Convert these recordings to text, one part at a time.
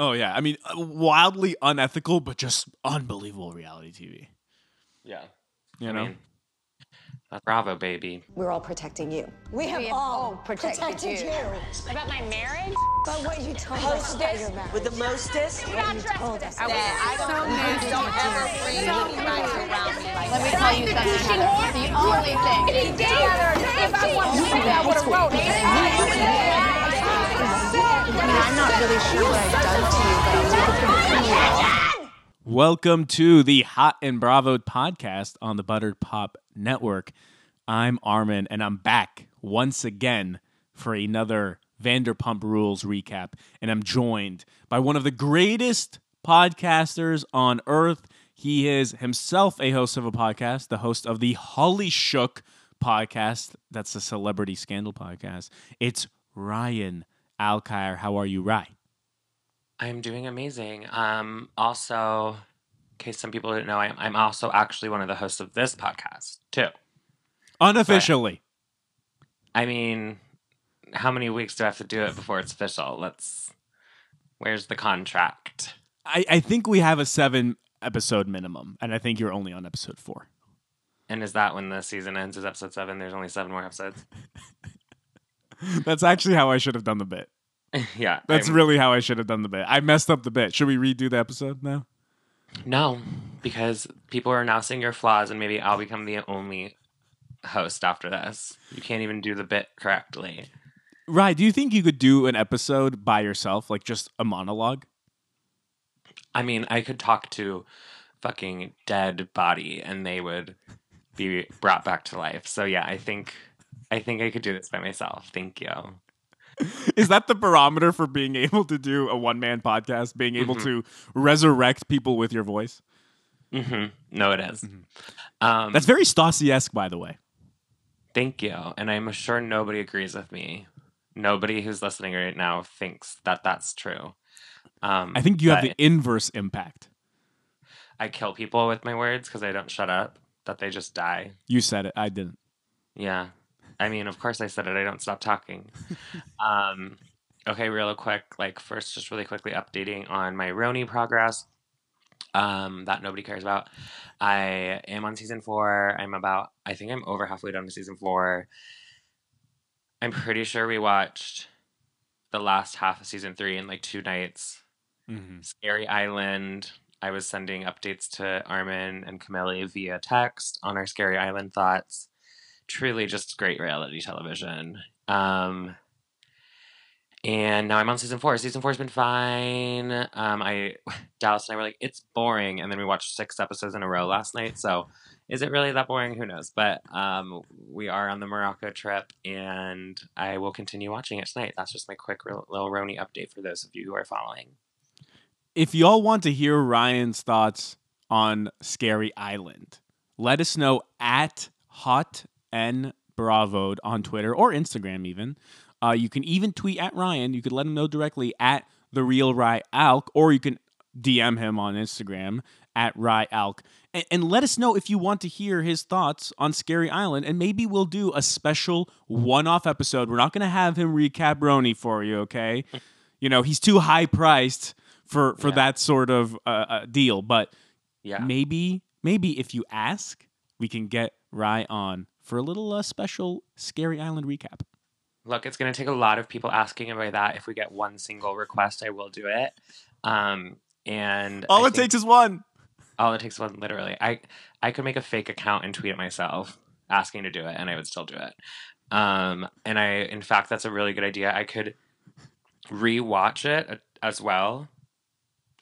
Oh yeah, I mean, uh, wildly unethical, but just unbelievable reality TV. Yeah. You I know, mean, Bravo, baby. We're all protecting you. We have have all all protected, protected you. you. About my marriage? But what you told us about your marriage. With the mostest? Not told us. I don't, don't ever bring anybody around me like Let me tell you something. The only thing. If I want to say that, I would have wrote it. I mean, I'm not really sure what I've done to you, but I'm looking for welcome to the Hot and Bravo podcast on the Buttered Pop Network. I'm Armin, and I'm back once again for another Vanderpump Rules recap, and I'm joined by one of the greatest podcasters on earth. He is himself a host of a podcast, the host of the Holly Shook podcast. That's a celebrity scandal podcast. It's Ryan Alkire. How are you, Ryan? I'm doing amazing. Um, also, in case some people didn't know, I'm, I'm also actually one of the hosts of this podcast, too. Unofficially. I mean, how many weeks do I have to do it before it's official? Let's. Where's the contract? I, I think we have a seven episode minimum, and I think you're only on episode four. And is that when the season ends? Is episode seven? There's only seven more episodes. That's actually how I should have done the bit. yeah. That's I'm- really how I should have done the bit. I messed up the bit. Should we redo the episode now? No, because people are now seeing your flaws, and maybe I'll become the only host after this. You can't even do the bit correctly. Right. Do you think you could do an episode by yourself, like just a monologue? I mean, I could talk to fucking dead body, and they would be brought back to life. So yeah, I think I think I could do this by myself. Thank you. Is that the barometer for being able to do a one man podcast, being able Mhm. to resurrect people with your voice? Mm-hmm. No, it is. Mhm. Um, That's very Stassi esque, by the way. Thank you. And I'm sure nobody agrees with me. Nobody who's listening right now thinks that that's true. Um, I think you have the inverse impact. I kill people with my words because I don't shut up, that they just die. You said it. I didn't. Yeah. I mean, of course I said it. I don't stop talking. um, okay, real quick. Like, first, just really quickly updating on my RHONY progress um, that nobody cares about. I am on season four. I'm about, I think I'm over halfway done to season four. I'm pretty sure we watched the last half of season three in like two nights. Mm-hmm. Scary Island. I was sending updates to Armin and Camille via text on our Scary Island thoughts. Truly just great reality television. Um, and now I'm on season four. Season four's been fine. Um, I Dallas and I were like, it's boring, and then we watched six episodes in a row last night. So, is it really that boring? Who knows? But um, we are on the Morocco trip, and I will continue watching it tonight. That's just my quick little RHONY update for those of you who are following. if y'all want to hear Ryan's thoughts on Scary Island, let us know at Hot and Bravoed on Twitter or Instagram. Even uh, you can even tweet at Ryan. You could let him know directly at the real Rye Alk, or you can DM him on Instagram at Rye Alk, and, and let us know if you want to hear his thoughts on Scary Island, and maybe we'll do a special one-off episode. We're not going to have him recap RHONY for you, okay? you know he's too high priced for for Yeah. that sort of uh, uh, deal. But Yeah. maybe maybe if you ask, we can get Rye on for a little uh, special Scary Island recap. Look, it's going to take a lot of people asking about that. If we get one single request, I will do it. Um, and All I it takes is one. all it takes is one. Literally, I I could make a fake account and tweet it myself, asking to do it, and I would still do it. Um, and I, in fact, that's a really good idea. I could rewatch it as well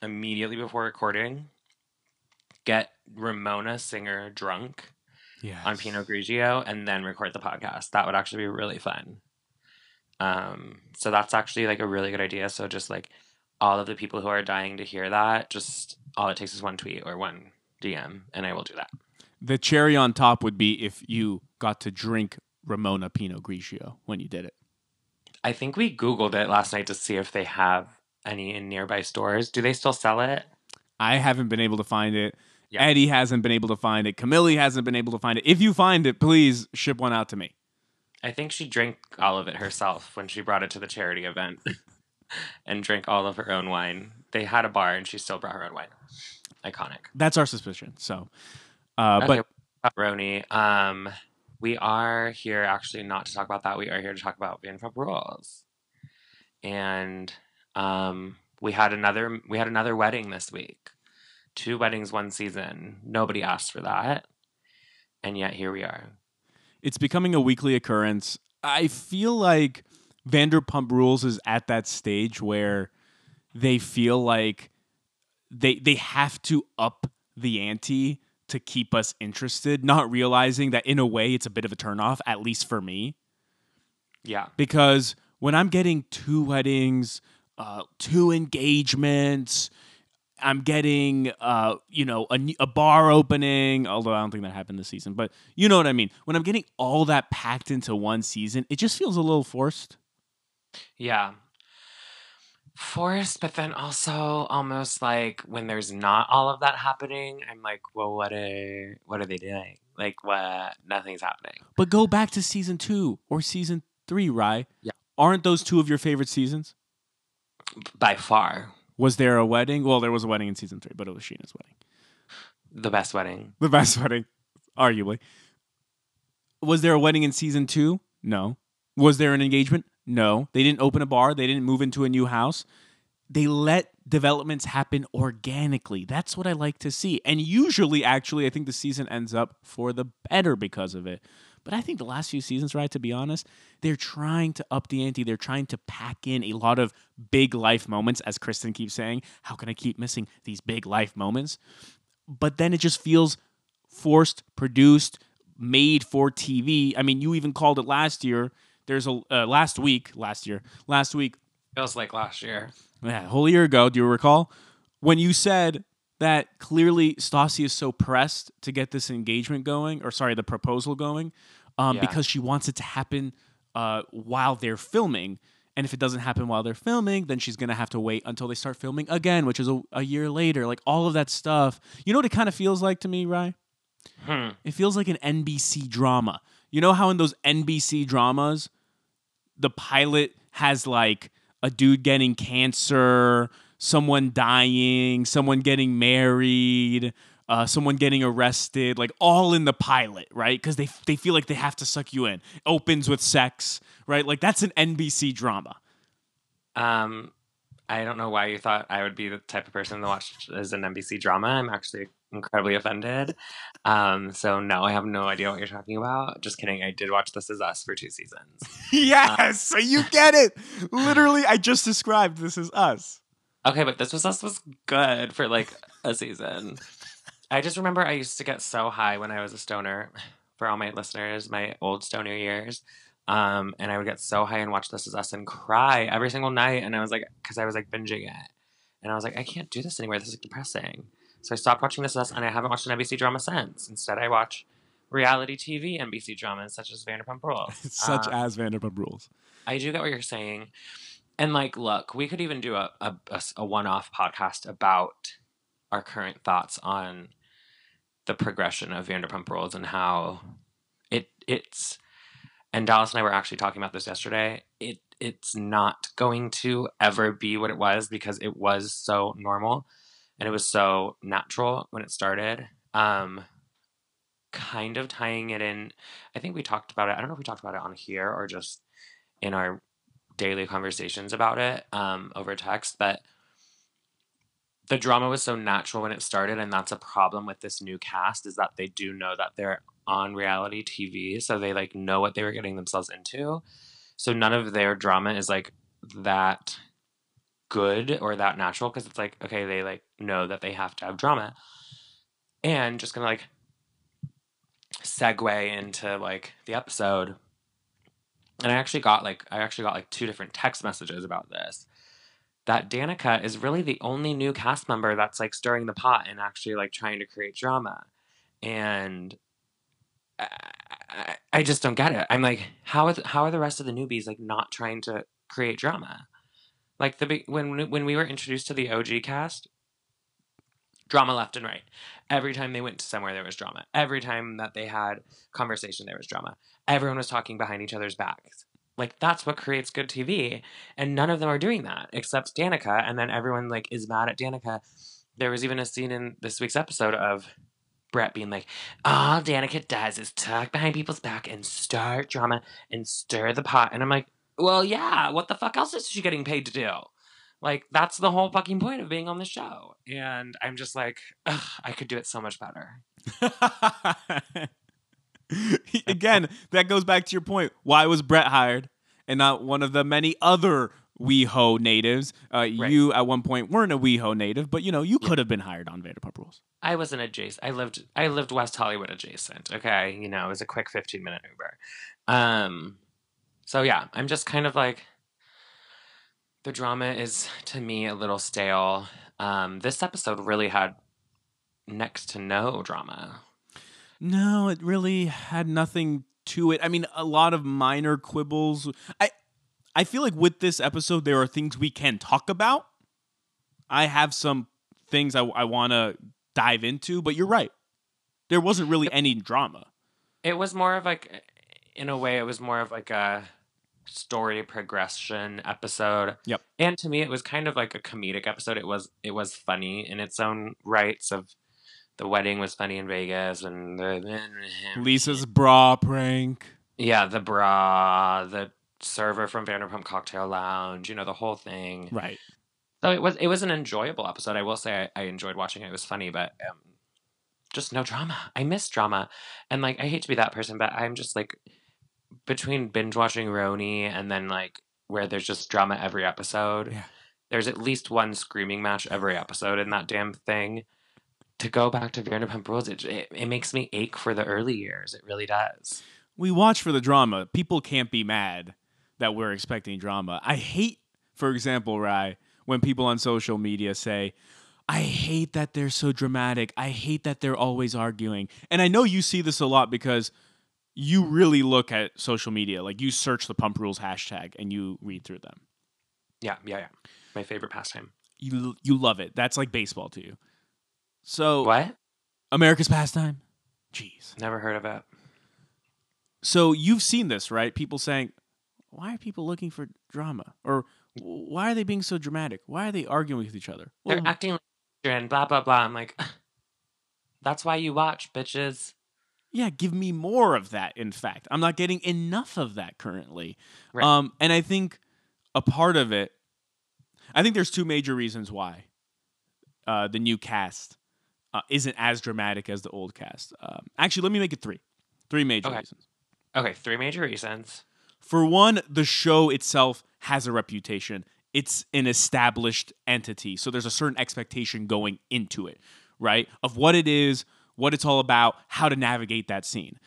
immediately before recording. Get Ramona Singer drunk Yeah. on Pinot Grigio and then record the podcast. That would actually be really fun. Um, so that's actually like a really good idea. So just like all of the people who are dying to hear that, just all it takes is one tweet or one DM, and I will do that. The cherry on top would be if you got to drink Ramona Pinot Grigio when you did it. I think we Googled it last night to see if they have any in nearby stores. Do they still sell it? I haven't been able to find it. Yeah. Eddie hasn't been able to find it. Camille hasn't been able to find it. If you find it, please ship one out to me. I think she drank all of it herself when she brought it to the charity event and drank all of her own wine they had a bar and she still brought her own wine. Iconic. That's our suspicion. So, uh, Okay, but Roni. Um, we are here actually not to talk about that. We are here to talk about Vanderpump Rules, and um, we had another we had another wedding this week. Two weddings, one season. Nobody asked for that, and yet here we are. it's becoming a weekly occurrence. I feel like Vanderpump Rules is at that stage where they feel like they they have to up the ante to keep us interested, not realizing that in a way it's a bit of a turnoff, at least for me. Yeah, because when I'm getting two weddings, uh, two engagements, I'm getting uh, you know a, a bar opening. Although I don't think that happened this season, but you know what I mean. When I'm getting all that packed into one season, it just feels a little forced. yeah. Forced, but then also almost like when there's not all of that happening, I'm like, well, what are what are they doing? Like, what? Nothing's happening. But go back to season two or season three, Rye. Yeah. Aren't those two of your favorite seasons? By far, Was there a wedding? Well, there was a wedding in season three, but it was Scheana's wedding. the best wedding. The best wedding, arguably. Was there a wedding in season two? No. Was there an engagement? No. They didn't open a bar. They didn't move into a new house. They let developments happen organically. That's what I like to see. And usually, actually, I think the season ends up for the better because of it. But I think the last few seasons, right, to be honest, they're trying to up the ante. They're trying to pack in a lot of big life moments, as Kristen keeps saying. How can I keep missing these big life moments? but then it just feels forced, produced, made for TV. I mean, you even called it last year. There's a uh, last week, last year, last week, Feels like last year. yeah, a whole year ago. Do you recall when you said that clearly Stassi is so pressed to get this engagement going, or sorry, the proposal going, um, Yeah. because she wants it to happen uh, while they're filming. And if it doesn't happen while they're filming, then she's gonna have to wait until they start filming again, which is a, a year later. Like all of that stuff. You know what it kind of feels like to me, Rye? Hmm. It feels like an NBC drama. You know how in those NBC dramas, the pilot has like a dude getting cancer, someone dying, someone getting married, uh, someone getting arrested, like all in the pilot, right? Because they they feel like they have to suck you in. Opens with sex, right? Like that's an NBC drama. Um, I don't know why you thought I would be the type of person to watch as an NBC drama. I'm actually incredibly offended. Um, so no, I have no idea what you're talking about. Just kidding. I did watch This Is Us for two seasons. yes, so you get it. Literally, I just described this is us. Okay, but This Was Us was good for like a season. I just remember I used to get so high when I was a stoner. For all my listeners, my old stoner years. Um, and I would get so high and watch This Is Us and cry every single night. And I was like, because I was like binging it. And I was like, I can't do this anymore. This is depressing. So I stopped watching This Is Us and I haven't watched an NBC drama since. Instead, I watch reality TV NBC dramas such as Vanderpump Rules. Such Uh, as Vanderpump Rules. I do get what you're saying. And like, look, we could even do a a one-off podcast about our current thoughts on the progression of Vanderpump Rules and how it it's and Dallas and I were actually talking about this yesterday. It it's not going to ever be what it was because it was so normal and it was so natural when it started. Um kind of tying it in I think we talked about it. I don't know if we talked about it on here or just in our daily conversations about it um, over text but the drama was so natural when it started and that's a problem with this new cast is that they do know that they're on reality tv so they like know what they were getting themselves into. So none of their drama is like that good or that natural because it's like okay they like know that they have to have drama. And just gonna like segue into like the episode and I actually got like I actually got like two different text messages about this. That Danica is really the only new cast member that's like stirring the pot and actually like trying to create drama, and I, I, just don't get it. I'm like, how are the, how are the rest of the newbies like not trying to create drama? Like the when when we were introduced to the OG cast, drama left and right. Every time they went to somewhere, there was drama. Every time that they had conversation, there was drama everyone was talking behind each other's backs. Like that's what creates good TV. And none of them are doing that except Danica. And then everyone like is mad at Danica. There was even a scene in this week's episode of Brett being like, all Danica does is talk behind people's back and start drama and stir the pot. And I'm like, well, yeah, what the fuck else is she getting paid to do? Like, that's the whole fucking point of being on the show. And I'm just like, I could do it so much better. Again, that goes back to your point. Why was Brett hired and not one of the many other WeHo natives? Uh, You at one point weren't a WeHo native, but you know you could have been hired on Vanderpump Rules. I wasn't adjacent. I lived I lived West Hollywood adjacent. Okay, you know, it was a quick 15 minute Uber. Um so yeah, I'm just kind of like the drama is to me a little stale. Um this episode really had next to no drama. No, it really had nothing to it. I mean, a lot of minor quibbles. I I feel like with this episode there are things we can talk about. I have some things I, I want to dive into, but you're right. There wasn't really any drama. It was more of like in a way it was more of like a story progression episode. Yep. And to me it was kind of like a comedic episode. It was it was funny in its own rights of the wedding was funny in Vegas and the Lisa's bra prank. Yeah, the bra, the server from Vanderpump Cocktail Lounge, you know, the whole thing. Right. So it was it was an enjoyable episode. I will say I, I enjoyed watching it. It was funny, but um, just no drama. I miss drama, and like I hate to be that person, but I'm just like between binge watching RHONY and then like where there's just drama every episode. Yeah. There's at least one screaming match every episode in that damn thing. To go back to Vanderpump Rules, it, it it makes me ache for the early years. It really does. We watch for the drama. People can't be mad that we're expecting drama. I hate, for example, Rye, when people on social media say, I hate that they're so dramatic. I hate that they're always arguing. And I know you see this a lot because you really look at social media. Like you search the pump rules hashtag and you read through them. Yeah, yeah, yeah. My favorite pastime. You you love it. That's like baseball to you. So What? America's pastime? Jeez. Never heard of it. So you've seen this, right? People saying, "Why are people looking for drama?" Or "Why are they being so dramatic? Why are they arguing with each other?" They're Well, acting like and blah blah blah. I'm like, that's why you watch, bitches. yeah, give me more of that. In fact, I'm not getting enough of that currently. Right. Um, and I think a part of it, I think there's two major reasons why uh, the new cast uh, isn't as dramatic as the old cast. Um, actually, let me make it three. Three major Okay. reasons. Okay, three major reasons. For one, the show itself has a reputation. It's an established entity. So there's a certain expectation going into it, right? Of what it is, what it's all about, how to navigate that scene.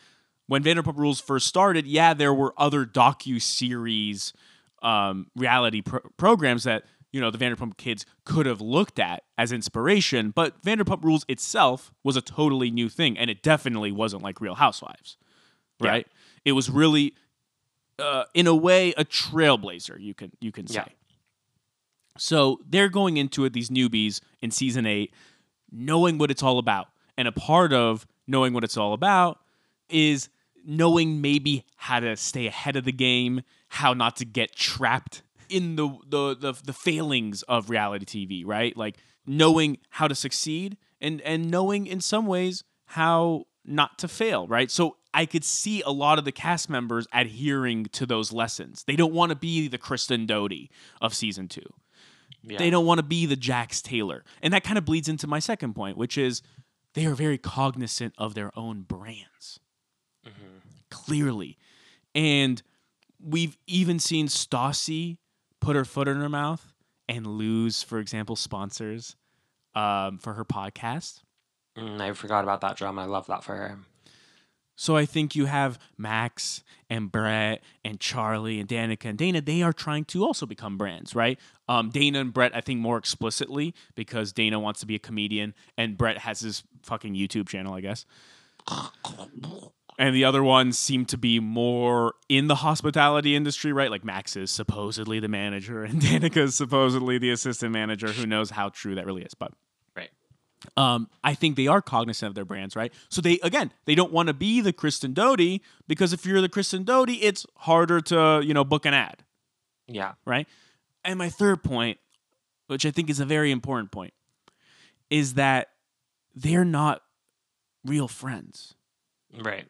When Vanderpump Rules first started, yeah, there were other docu series um, reality pro- programs that you know the Vanderpump kids could have looked at as inspiration, but Vanderpump Rules itself was a totally new thing, and it definitely wasn't like Real Housewives, Yeah. right? It was really, uh, in a way, a trailblazer. You can you can say. Yeah. So they're going into it, these newbies in season eight, knowing what it's all about. And a part of knowing what it's all about is knowing maybe how to stay ahead of the game, how not to get trapped in the the the, the failings of reality TV, right? Like knowing how to succeed and and knowing in some ways how not to fail, right? So I could see a lot of the cast members adhering to those lessons. They don't want to be the Kristen Doute of season two. Yeah. They don't want to be the Jax Taylor. And that kind of bleeds into my second point, which is they are very cognizant of their own brands. Mm-hmm. Clearly. And we've even seen Stassi put her foot in her mouth and lose, for example, sponsors um, for her podcast. Mm, I forgot about that drama. I love that for her. So I think you have Max and Brett and Charlie and Danica and Dana. They are trying to also become brands, right? Um, Dana and Brett, I think, more explicitly because Dana wants to be a comedian and Brett has his fucking YouTube channel, I guess. And the other ones seem to be more in the hospitality industry, right? Like Max is supposedly the manager and Danica is supposedly the assistant manager. Who knows how true that really is? But Right. Um, I think they are cognizant of their brands, right? So they again, they don't want to be the Kristen Doute because if you're the Kristen Doute, it's harder to you know book an ad, Yeah. right? And my third point, which I think is a very important point, is that they're not real friends. Right.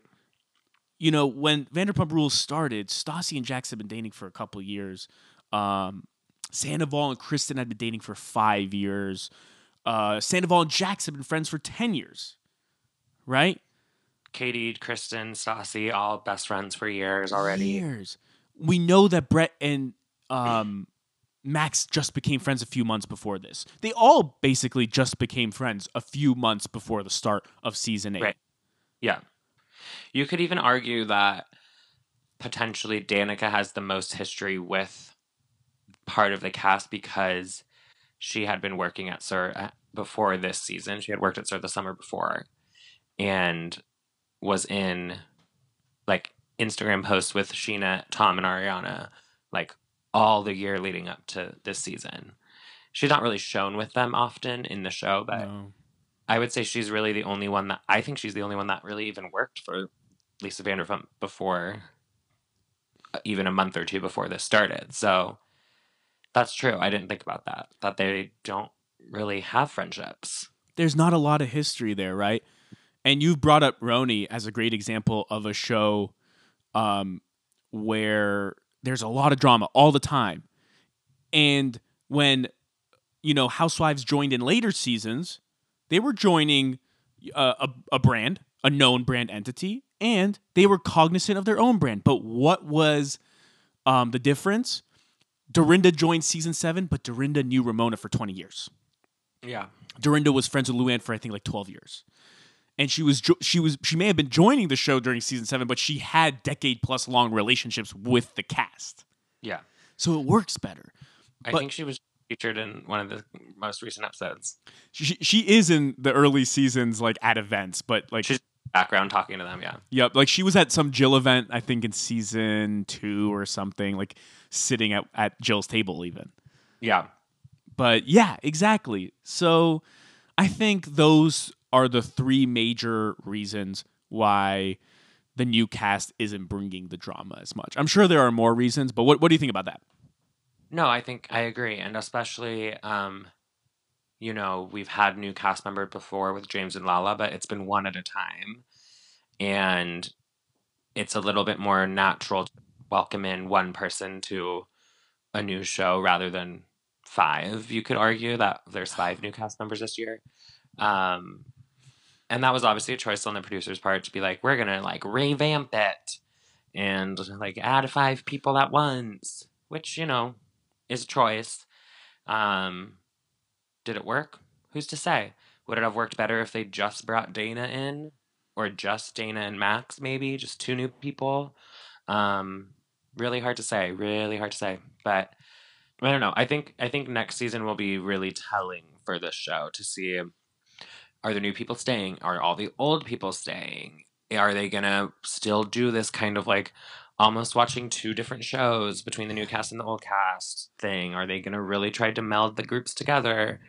You know, when Vanderpump Rules started, Stassi and Jax had been dating for a couple years. Um, Sandoval and Kristen had been dating for five years. Uh, Sandoval and Jax have been friends for 10 years, right? Katie, Kristen, Stassi, all best friends for years already. Years. We know that Brett and um, Max just became friends a few months before this. They all basically just became friends a few months before the start of season eight. Right. Yeah. You could even argue that potentially Danica has the most history with part of the cast because she had been working at SUR uh, before this season. She had worked at SUR the summer before and was in like Instagram posts with Scheana, Tom, and Ariana like all the year leading up to this season. She's not really shown with them often in the show, but No. I would say she's really the only one that I think she's the only one that really even worked for Lisa Vanderpump before uh, even a month or two before this started. So that's true. I didn't think about that. That they don't really have friendships. there's not a lot of history there, right? And you've brought up RHONY as a great example of a show um, where there's a lot of drama all the time. And when, you know, Housewives joined in later seasons, they were joining uh, a, a brand, a known brand entity, and they were cognizant of their own brand. But what was um, the difference? Dorinda joined season seven, but Dorinda knew Ramona for 20 years. Yeah. Dorinda was friends with Luann for I think like twelve years, and she was jo- she was she may have been joining the show during season seven, but she had decade plus long relationships with the cast, Yeah. so it works better. I But- think she was featured in one of the most recent episodes. She she is in the early seasons like at events, but like She's background talking to them, yeah. yep, like she was at some Jill event I think in season two or something, like sitting at at Jill's table even. Yeah. But yeah, exactly. So I think those are the three major reasons why the new cast isn't bringing the drama as much. I'm sure there are more reasons, but what, what do you think about that? No, I think I agree, and especially, um, you know, we've had new cast members before with James and Lala, but it's been one at a time, and it's a little bit more natural to welcome in one person to a new show rather than five. You could argue that there's five new cast members this year, um, and that was obviously a choice on the producer's part to be like, we're gonna like revamp it and like add five people at once, which you know is a choice. Um, did it work? Who's to say? Would it have worked better if they just brought Dana in, or just Dana and Max? Maybe just two new people. Um, really hard to say. Really hard to say. But I don't know. I think I think next season will be really telling for this show to see are the new people staying? Are all the old people staying? Are they gonna still do this kind of like almost watching two different shows between the new cast and the old cast thing? Are they gonna really try to meld the groups together?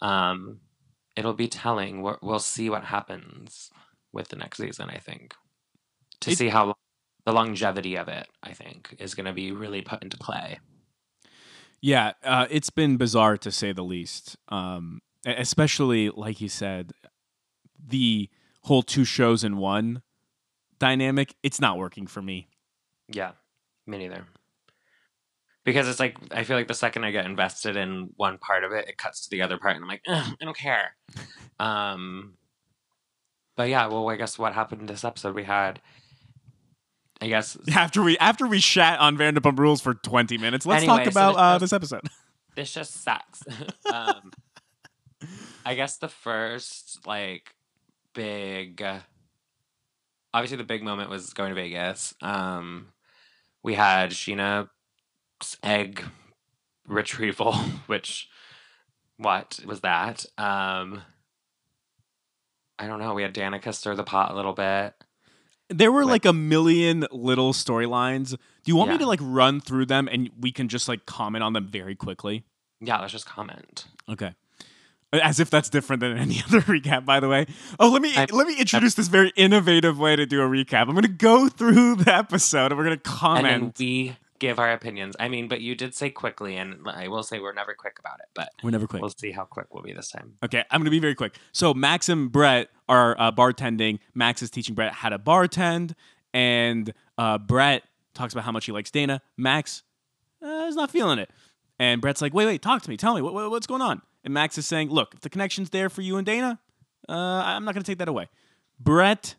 Um, it'll be telling. We'll, we'll see what happens with the next season. I think to It- see how the longevity of it. I think is gonna be really put into play. Yeah, uh, it's been bizarre to say the least. Um, especially like you said, the whole two shows in one dynamic. It's not working for me. Yeah, me neither. Because it's like I feel like the second I get invested in one part of it, it cuts to the other part, and I'm like, I don't care. um, but yeah, well, I guess what happened in this episode we had, I guess After we after we shat on Vanderpump Rules for twenty minutes, let's talk Anyway, so about this uh, this episode. this just sucks. um, I guess the first like big, obviously the big moment was going to Vegas. Um, we had Scheana's egg retrieval, which what was that? Um, I don't know. We had Danica stir the pot a little bit. There were Like- like a million little storylines. Do you want me to like run through them and we can just like comment on them very quickly? Yeah, let's just comment. Okay. As if that's different than any other recap, by the way. Oh, let me I'm- let me introduce this very innovative way to do a recap. I'm going to go through the episode and we're going to comment. we give our opinions. I mean, but you did say quickly, and I will say we're never quick about it, but we're never quick. we'll see how quick we'll be this time. Okay, I'm gonna be very quick. So Max and Brett are uh, bartending. Max is teaching Brett how to bartend, and uh, Brett talks about how much he likes Dana. Max uh, is not feeling it, and Brett's like, "Wait, wait, talk to me. Tell me what, what- what's going on." And Max is saying, "Look, if the connection's there for you and Dana, uh, I'm not gonna take that away." Brett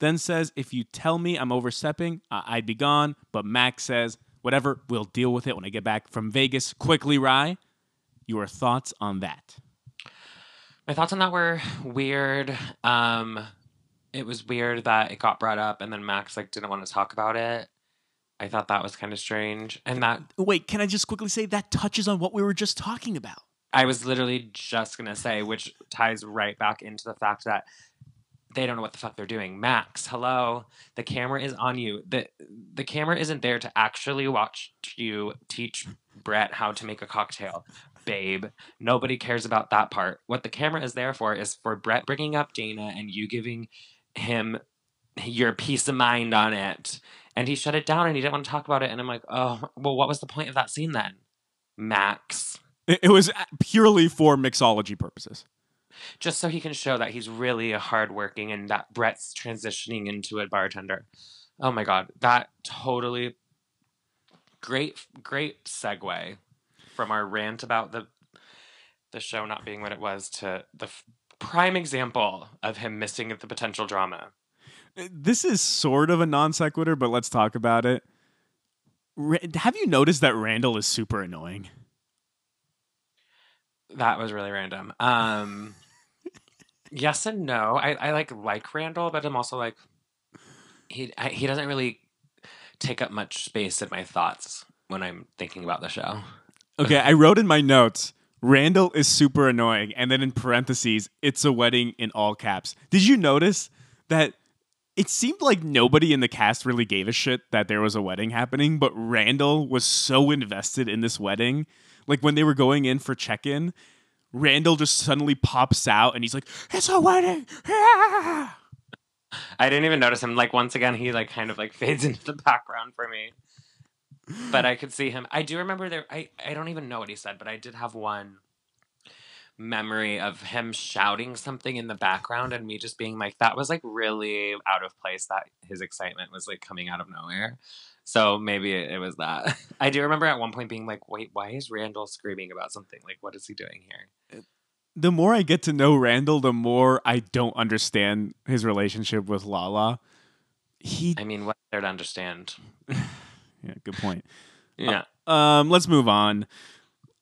then says, "If you tell me I'm overstepping, I- I'd be gone." But Max says, "Whatever, we'll deal with it when I get back from Vegas." Quickly, Rye, your thoughts on that? My thoughts on that were weird. Um, it was weird that it got brought up, and then Max like didn't want to talk about it. I thought that was kind of strange, and that Wait, can I just quickly say that touches on what we were just talking about? I was literally just gonna say, which ties right back into the fact that they don't know what the fuck they're doing. Max, hello, the camera is on you. the The camera isn't there to actually watch you teach Brett how to make a cocktail, babe. Nobody cares about that part. What the camera is there for is for Brett bringing up Dana and you giving him your peace of mind on it. And he shut it down and he didn't want to talk about it. And I'm like, oh, well, what was the point of that scene then, Max? It, it was purely for mixology purposes. just so he can show that he's really hardworking and that Brett's transitioning into a bartender. Oh my god, that totally great, great segue from our rant about the the show not being what it was to the f- prime example of him missing the potential drama. Uh, This is sort of a non sequitur, but let's talk about it. Ra- have you noticed that Randall is super annoying? That was really random. Um, yes and no. I, I like like Randall, but I'm also like he I, he doesn't really take up much space in my thoughts when I'm thinking about the show. Okay, I wrote in my notes Randall is super annoying, and then in parentheses, it's a wedding in all caps. Did you notice that it seemed like nobody in the cast really gave a shit that there was a wedding happening, but Randall was so invested in this wedding. Like when they were going in for check in, Randall just suddenly pops out and he's like, It's a wedding! Ah!" I didn't even notice him. Like once again, he like kind of like fades into the background for me. But I could see him. I do remember there. I I don't even know what he said, but I did have one memory of him shouting something in the background and me just being like that was like really out of place that his excitement was like coming out of nowhere so maybe it, it was that i do remember at one point being like wait why is randall screaming about something like what is he doing here the more I get to know Randall, the more I don't understand his relationship with Lala. He, i mean what's there to understand yeah, good point. yeah Um, let's move on.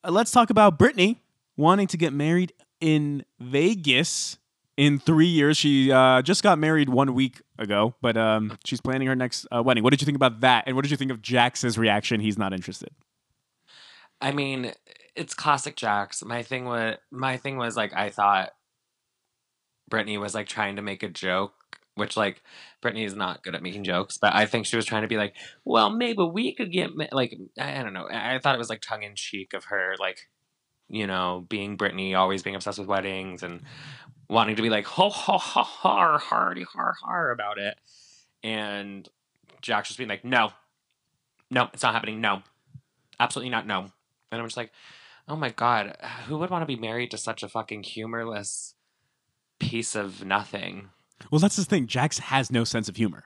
Uh, let's talk about Brittany wanting to get married in Vegas in three years. She uh, just got married one week ago, but um, she's planning her next uh, wedding. What did you think about that? And what did you think of Jax's reaction? He's not interested. I mean, it's classic Jax. My thing was my thing was like I thought Brittany was like trying to make a joke, which like Brittany is not good at making jokes, but I think she was trying to be like, well, maybe we could get ma-" like I don't know. I I thought it was like tongue in cheek of her, like you know, being Brittany, always being obsessed with weddings and wanting to be like ho ho ha har hardy har har about it, and Jax just being like, no, no, it's not happening. No, absolutely not. No. And I'm just like, oh my god, who would want to be married to such a fucking humorless piece of nothing? Well, that's the thing. Jax has no sense of humor.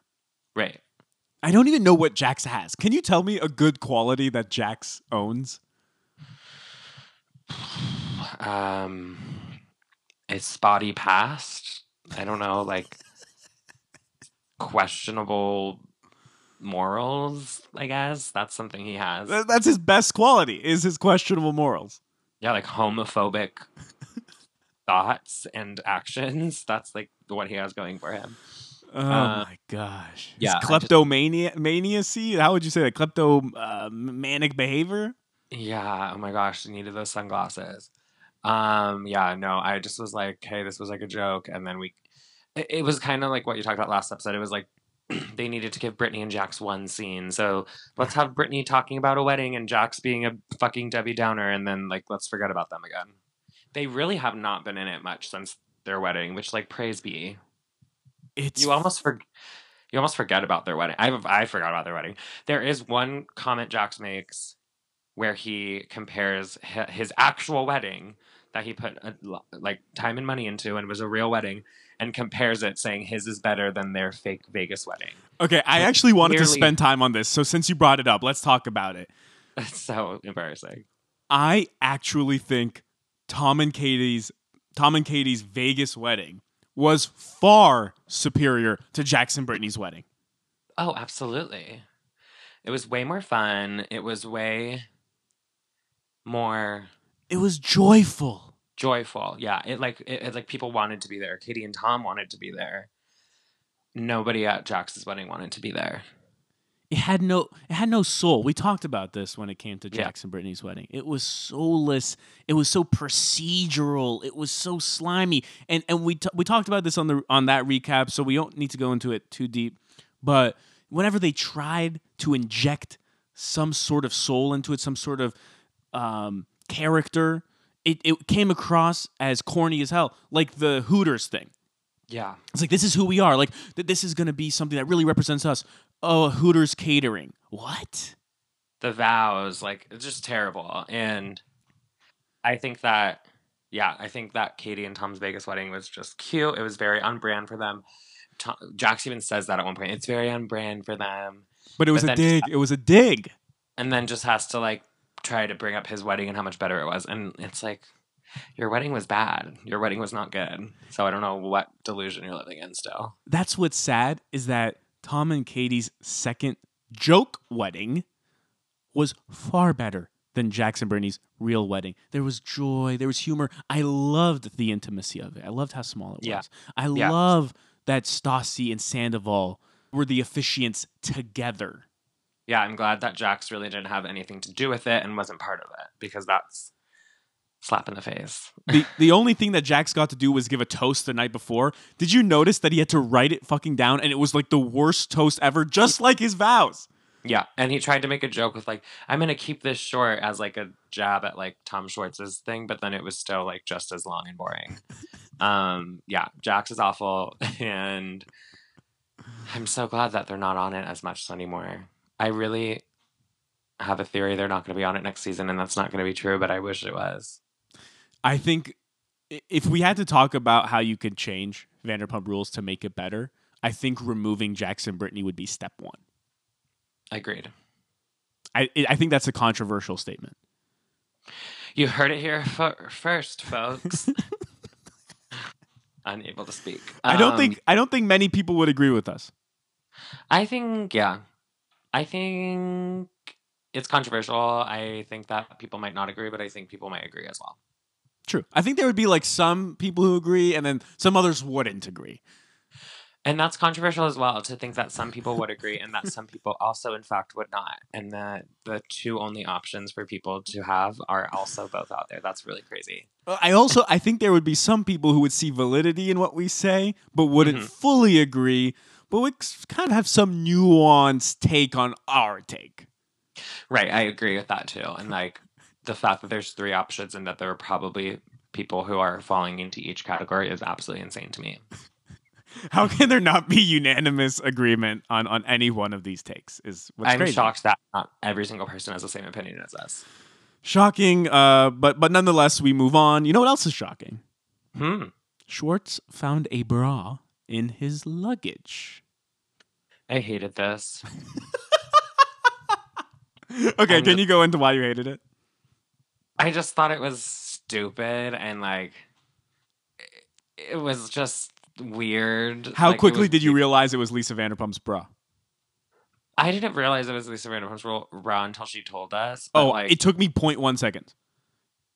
Right. I don't even know what Jax has. Can you tell me a good quality that Jax owns? Um, it's spotty past. I don't know, like questionable morals. I guess that's something he has. That's his best quality. Is his questionable morals. Yeah, like homophobic thoughts and actions. That's like what he has going for him. Oh Uh, my gosh. yeah, His just- kleptomania maniacy? How would you say that? Klepto uh, manic behavior? Yeah. Oh my gosh, I needed those sunglasses. Um. Yeah. No, I just was like, hey, this was like a joke, and then we. It, it was kind of like what you talked about last episode. It was like they needed to give Brittany and Jax one scene, so let's have Brittany talking about a wedding and Jax being a fucking Debbie Downer, and then like let's forget about them again. they really have not been in it much since their wedding, which like praise be. It's You almost for you almost forget about their wedding. I I forgot about their wedding. There is one comment Jax makes where he compares his actual wedding that he put uh, a, like time and money into and was a real wedding and compares it saying his is better than their fake Vegas wedding. okay. I actually wanted to spend time on this, so since you brought it up, let's talk about it. It's so embarrassing. I actually think Tom and Katie's Tom and Katie's Vegas wedding was far superior to Jackson Brittany's wedding. Oh, absolutely. It was way more fun. It was way more It was joyful. joyful. Yeah, it like it, it like people wanted to be there. Katie and Tom wanted to be there. Nobody at Jax's wedding wanted to be there. It had no it had no soul. We talked about this when it came to Yeah. Jackson Brittany's wedding. It was soulless. It was so procedural. It was so slimy. And and we t- we talked about this on the on that recap, so we don't need to go into it too deep. But whenever they tried to inject some sort of soul into it, some sort of um, character, it, it came across as corny as hell, like the Hooters thing. Yeah. It's like this is who we are. Like th- this is going to be something that really represents us. Oh, Hooters catering. What? The vows, like it's just terrible. And I think that yeah, I think that Katie and Tom's Vegas wedding was just cute. It was very on brand for them. Tom, Jax even says that at one point. It's very on brand for them. But it was But a dig. It was a dig. and then just has to like try to bring up his wedding and how much better it was and it's like your wedding was bad your wedding was not good so i don't know what delusion you're living in still That's what's sad is that Tom and Katie's second joke wedding was far better than Jackson Bernie's real wedding. There was joy, there was humor. I loved the intimacy of it. I loved how small it Yeah. was. I Yeah. love that Stassi and Sandoval were the officiants together. Yeah i'm glad that jax really didn't have anything to do with it and wasn't part of it because that's slap in the face the the only thing that Jax got to do was give a toast the night before. Did you notice that he had to write it fucking down and it was like the worst toast ever, just like his vows? yeah and he tried to make a joke with like i'm gonna keep this short as like a jab at like tom schwartz's thing but then it was still like just as long and boring um yeah jax is awful and i'm so glad that they're not on it as much anymore i really have a theory they're not going to be on it next season and that's not going to be true but i wish it was I think if we had to talk about how you could change Vanderpump Rules to make it better, I think removing Jackson Brittany would be step one. agreed I I think that's a controversial statement. you heard it here fir- first folks unable to speak I don't Um, think I don't think many people would agree with us. I think, yeah. I think it's controversial. I think that people might not agree, but I think people might agree as well. True. I think there would be like some people who agree and then some others wouldn't agree. And that's controversial as well to think that some people would agree and that some people also, in fact, would not. And that the two only options for people to have are also both out there. That's really crazy. I also I think there would be some people who would see validity in what we say, but wouldn't Mhm. fully agree, but s- kind of have some nuanced take on our take. Right. I agree with that too. And like the fact that there's three options and that there are probably people who are falling into each category is absolutely insane to me. How can there not be unanimous agreement on on any one of these takes? Is what's I'm crazy. shocked that not every single person has the same opinion as us. Shocking, uh, but but nonetheless, we move on. You know what else is shocking? Hmm. Schwartz found a bra in his luggage. I hated this. okay, I'm can you go into why you hated it? I just thought it was stupid and like it- was just weird. How Like, quickly was did you realize it was Lisa Vanderpump's bra? I didn't realize it was Lisa Vanderpump's bra until she told us. Oh, like, it took me 0.1 seconds.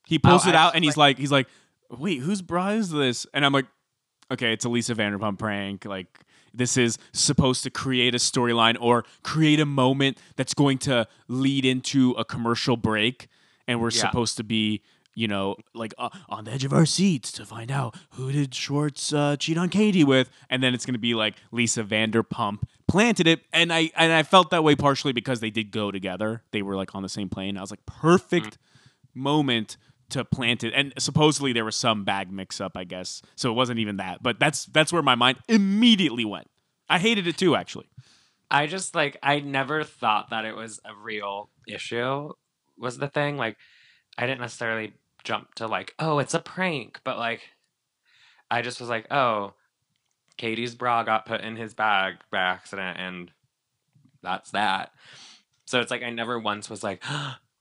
He oh, pulls Oh, it out and he's like, he's like, wait, whose bra is this? And I'm like, okay, it's a Lisa Vanderpump prank. Like, this is supposed to create a storyline or create a moment that's going to lead into a commercial break. And we're Yeah. supposed to be, you know, like uh, on the edge of our seats to find out who did Schwartz uh, cheat on Katie with. And then it's going to be like Lisa Vanderpump planted it. And I, and I felt that way partially because they did go together. They were like on the same plane. I was like, perfect moment to plant it. And supposedly there was some bag mix up, I guess. So it wasn't even that. But that's that's where my mind immediately went. I hated it too, actually. I just like I never thought that it was a real issue was the thing. Like I didn't necessarily jump to like, oh, it's a prank, but like I just was like, oh, Katie's bra got put in his bag by accident and that's that. So it's like I never once was like,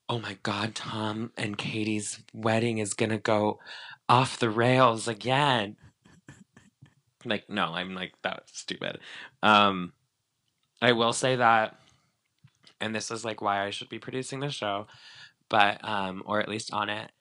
oh my god, Tom and Katie's wedding is gonna go off the rails again. Like, no, I'm like, that's stupid. Um I will say that, and this is like why I should be producing the show, but um, or at least on it.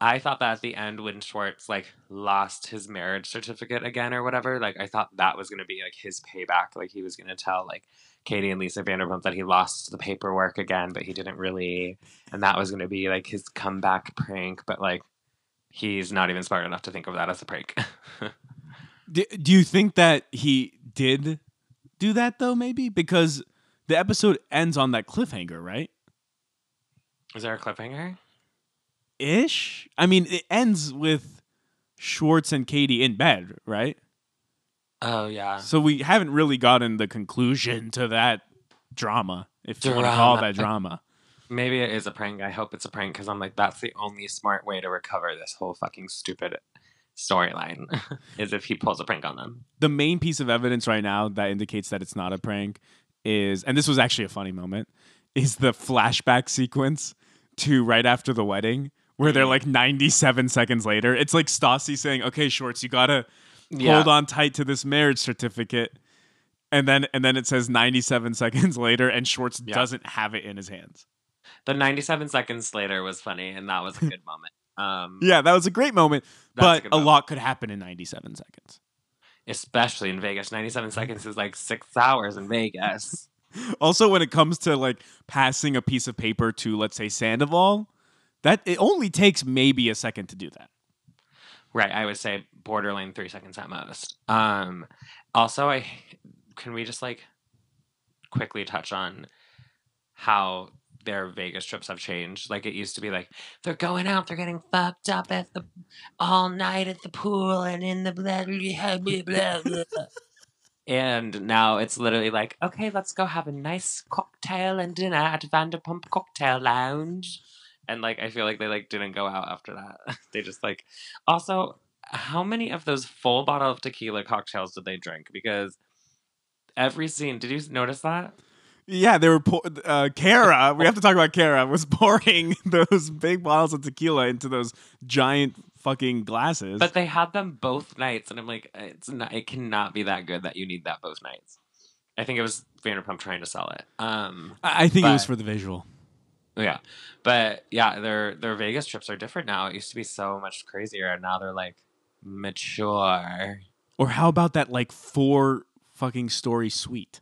I thought that at the end when Schwartz like lost his marriage certificate again or whatever, like I thought that was gonna be like his payback. Like he was gonna tell like Katie and Lisa Vanderpump that he lost the paperwork again, but he didn't really, and that was gonna be like his comeback prank. But like he's not even smart enough to think of that as a prank. Do, do you think that he did do that though? Maybe because the episode ends on that cliffhanger, right? is there a cliffhanger? Ish. I mean, it ends with Schwartz and Katie in bed, right? Oh yeah. So we haven't really gotten the conclusion to that drama, if you want to call that drama. Maybe it is a prank. I hope it's a prank because I'm like, that's the only smart way to recover this whole fucking stupid storyline is if he pulls a prank on them. The main piece of evidence right now that indicates that it's not a prank is, and this was actually a funny moment, is the flashback sequence to right after the wedding where they're mm. like 97 seconds later. It's like Stassi saying, "Okay, Schwartz, you gotta hold on tight to this marriage certificate." And then and then it says 97 seconds later, and Schwartz Yeah. doesn't have it in his hands. The 97 seconds later was funny, and that was a good moment. Um, Yeah, that was a great moment, a but a moment. lot could happen in 97 seconds. especially in Vegas. 97 seconds is like six hours in Vegas. Also, when it comes to like passing a piece of paper to, let's say, Sandoval, that it only takes maybe a second to do that. Right, I would say borderline three seconds at most. Um, also, I can we just like quickly touch on how their Vegas trips have changed. Like it used to be like they're going out, they're getting fucked up at the all night at the pool and in the blah blah blah blah. blah. and now it's literally like, okay, let's go have a nice cocktail and dinner at Vanderpump Cocktail Lounge. And like I feel like they like didn't go out after that. they just like also how many of those full bottle of tequila cocktails did they drink? Because every scene, did you notice that? Yeah, they were pour- uh, Kara. we have to talk about Kara. Was pouring those big bottles of tequila into those giant fucking glasses. But they had them both nights, and I'm like, it's not. It cannot be that good that you need that both nights. I think it was Vanderpump trying to sell it. Um, I I think it was for the visual. Yeah, but yeah, their their Vegas trips are different now. It used to be so much crazier, and now they're like mature. Or how about that like four fucking story suite?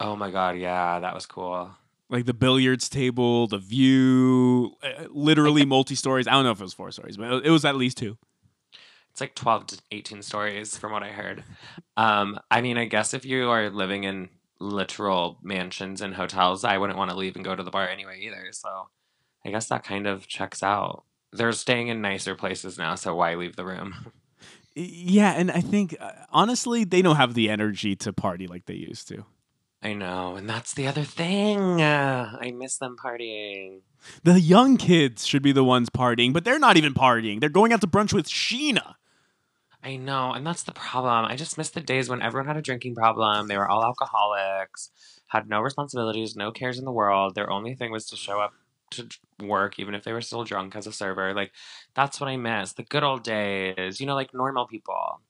Oh my god, yeah, that was cool. Like the billiards table, the view, uh, literally multi stories. I don't know if it was four stories, but it- it was at least two. It's like 12 to 18 stories from what I heard. Um, I mean, I guess if you are living in literal mansions and hotels, I wouldn't want to leave and go to the bar anyway either. So I guess that kind of checks out. They're staying in nicer places now, so why leave the room? Yeah, and I think uh, honestly, they don't have the energy to party like they used to. I know, and that's the other thing. Uh, I miss them partying. The young kids should be the ones partying, but they're not even partying. They're going out to brunch with Scheana. I know, and that's the problem. I just miss the days when everyone had a drinking problem. They were all alcoholics, had no responsibilities, no cares in the world. Their only thing was to show up to work, even if they were still drunk as a server. Like, that's what I miss. The good old days, you know, like normal people.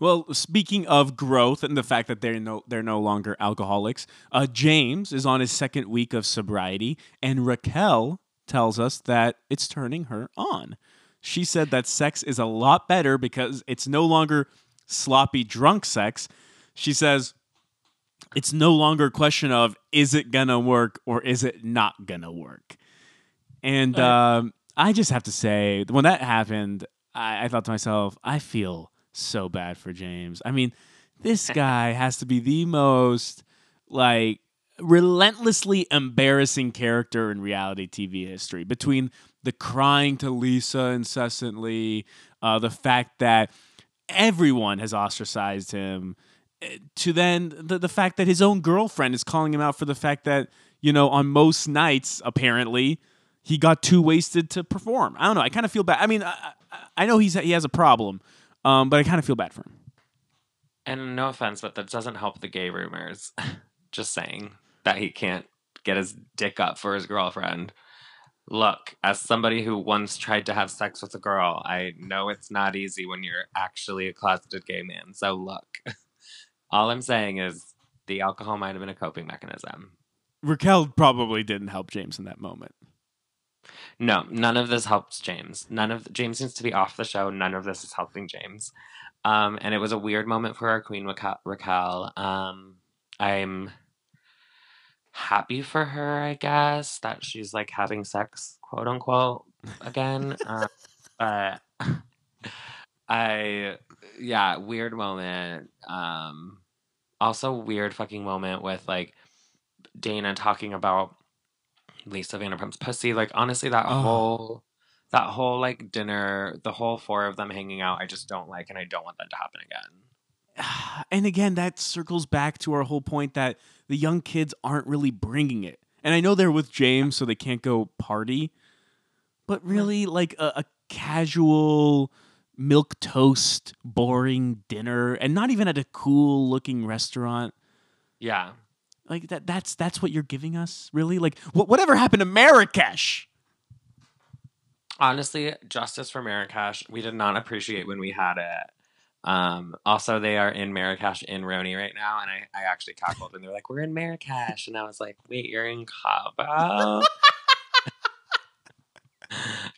Well, speaking of growth and the fact that they're no they're no longer alcoholics, uh, James is on his second week of sobriety, and Raquel tells us that it's turning her on. She said that sex is a lot better because it's no longer sloppy drunk sex. She says it's no longer a question of is it gonna work or is it not gonna work. And Right. um, I just have to say, when that happened, I, I thought to myself, I feel so bad for James. I mean, this guy has to be the most like relentlessly embarrassing character in reality TV history. Between the crying to Lisa incessantly, uh, the fact that everyone has ostracized him, eh, to then the, the fact that his own girlfriend is calling him out for the fact that, you know, on most nights, apparently, he got too wasted to perform. I don't know. I kind of feel bad. I mean, I, I- I know he's he has a problem, um, but I kind of feel bad for him. And no offense, but that doesn't help the gay rumors. Just saying that he can't get his dick up for his girlfriend. Look, as somebody who once tried to have sex with a girl, I know it's not easy when you're actually a closeted gay man. So look, all I'm saying is the alcohol might have been a coping mechanism. Raquel probably didn't help James in that moment. No, none of this helps James. None of James seems to be off the show. None of this is helping James. Um, and it was a weird moment for our queen Raquel. Raquel. Um, I'm happy for her, I guess, that she's like having sex, quote unquote, again. uh, but I, yeah, weird moment. Um, also weird fucking moment with like Dayna talking about Lisa Vanderpump's pussy. Like honestly, that Oh. whole that whole like dinner, the whole four of them hanging out, I just don't like, and I don't want that to happen again. and again, that circles back to our whole point that the young kids aren't really bringing it. And I know they're with James, so they can't go party, but really, like a, a casual milk toast, boring dinner, and not even at a cool looking restaurant. Yeah, Like that. That's that's what you're giving us, really. Like wh- whatever happened to Marrakesh? honestly, justice for Marrakesh. We did not appreciate when we had it. Um, also, they are in Marrakesh in RHONY right now, and I, I actually cackled and they're like, "We're in Marrakesh," and I was like, "Wait, you're in Cabo?"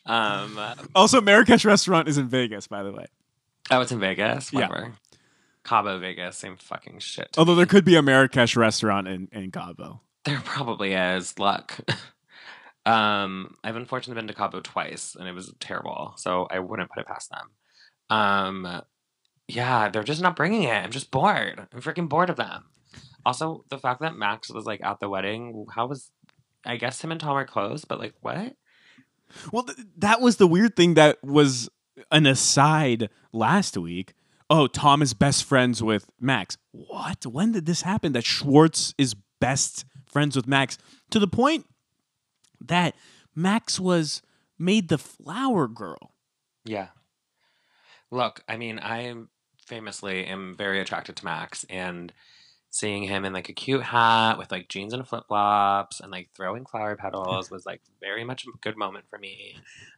um, Also, Marrakesh restaurant is in Vegas, by the way. oh, it's in Vegas. Yeah. Whatever. Cabo, Vegas, same fucking shit. Although there could be a Marrakesh restaurant in in Cabo. There probably is. Luck. um, I've unfortunately been to Cabo twice, and it was terrible. So I wouldn't put it past them. Um, yeah, they're just not bringing it. I'm just bored. I'm freaking bored of them. Also, the fact that Max was like at the wedding, how was? I guess him and Tom are close, but like what? Well, th- that was the weird thing that was an aside last week. Oh, Tom is best friends with Max. What? When did this happen? That Schwartz is best friends with Max to the point that Max was made the flower girl. Yeah. Look, I mean, I famously am very attracted to Max, and seeing him in like a cute hat with like jeans and flip flops and like throwing flower petals was like very much a good moment for me.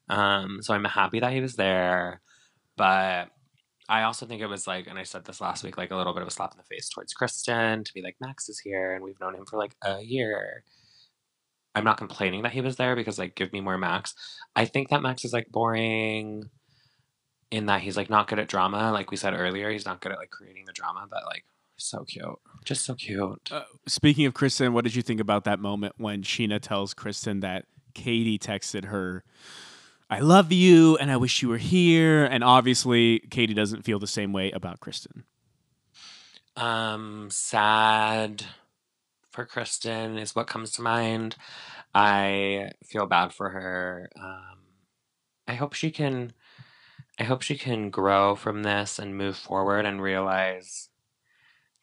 Um, so I'm happy that he was there, but I also think it was like, and I said this last week, like a little bit of a slap in the face towards Kristen to be like, Max is here, and we've known him for like a year. I'm not complaining that he was there because like give me more Max. I think that Max is like boring in that he's like not good at drama. Like we said earlier, he's not good at like creating the drama, but like so cute. Just so cute. Uh, speaking of Kristen, what did you think about that moment when Scheana tells Kristen that Katie texted her, I love you and I wish you were here? And obviously, Katie doesn't feel the same way about Kristen. Um sad for Kristen is what comes to mind. I feel bad for her. Um I hope she can I hope she can grow from this and move forward and realize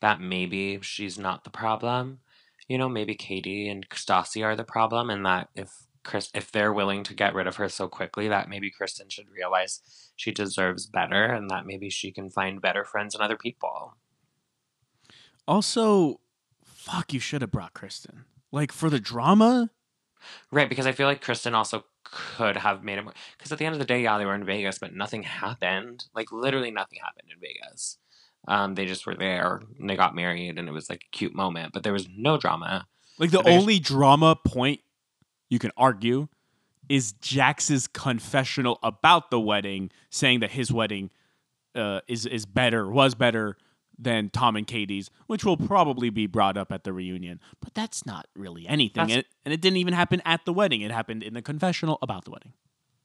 that maybe she's not the problem. You know, maybe Katie and Stassi are the problem and that if Chris if they're willing to get rid of her so quickly that maybe Kristen should realize she deserves better and that maybe she can find better friends and other people. Also, fuck, you should have brought Kristen. Like for the drama? Right, because I feel like Kristen also could have made it more. Because at the end of the day, yeah, they were in Vegas, but nothing happened. Like literally nothing happened in Vegas. Um, they just were there and they got married, and it was like a cute moment, but there was no drama. Like the only drama point you can argue is Jax's confessional about the wedding, saying that his wedding uh, is is better, was better than Tom and Katie's, which will probably be brought up at the reunion. But that's not really anything, and it, and it didn't even happen at the wedding. It happened in the confessional about the wedding.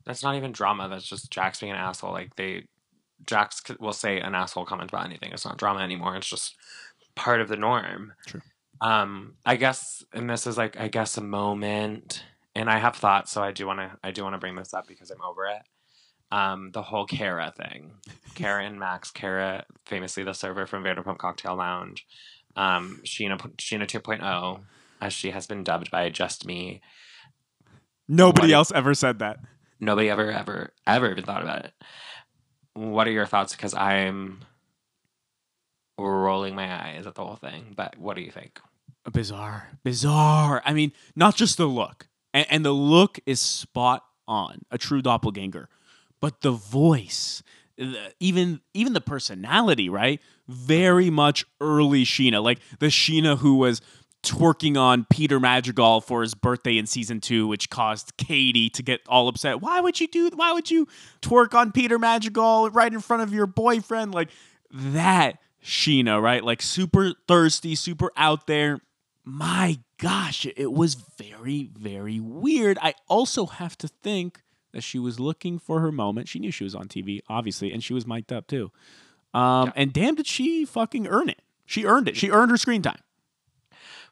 That's not even drama. That's just Jax being an asshole. Like they, Jax will say an asshole comment about anything. It's not drama anymore. It's just part of the norm. True. Um, I guess, and this is like, I guess, a moment, and I have thoughts, so I do want to, I do want to bring this up because I'm over it. Um, the whole Kara thing, Kara and Max, Kara, famously the server from Vanderpump Cocktail Lounge, um, Scheana, Scheana 2.0, as she has been dubbed by Just Me. Nobody What- else ever said that. Nobody ever, ever, ever even thought about it. What are your thoughts? Because I'm rolling my eyes at the whole thing, but what do you think? Bizarre. Bizarre. I mean, not just the look. And, and the look is spot on, a true doppelganger. But the voice, even even the personality, right? Very much early Scheana. Like the Scheana who was twerking on Peter Madrigal for his birthday in season two, which caused Katie to get all upset. Why would you do why would you twerk on Peter Madrigal right in front of your boyfriend? Like that Scheana, right? Like super thirsty, super out there. My gosh, it was very, very weird. I also have to think that she was looking for her moment. She knew she was on TV, obviously, and she was mic'd up too. Um, And damn, did she fucking earn it? She earned it. She earned her screen time.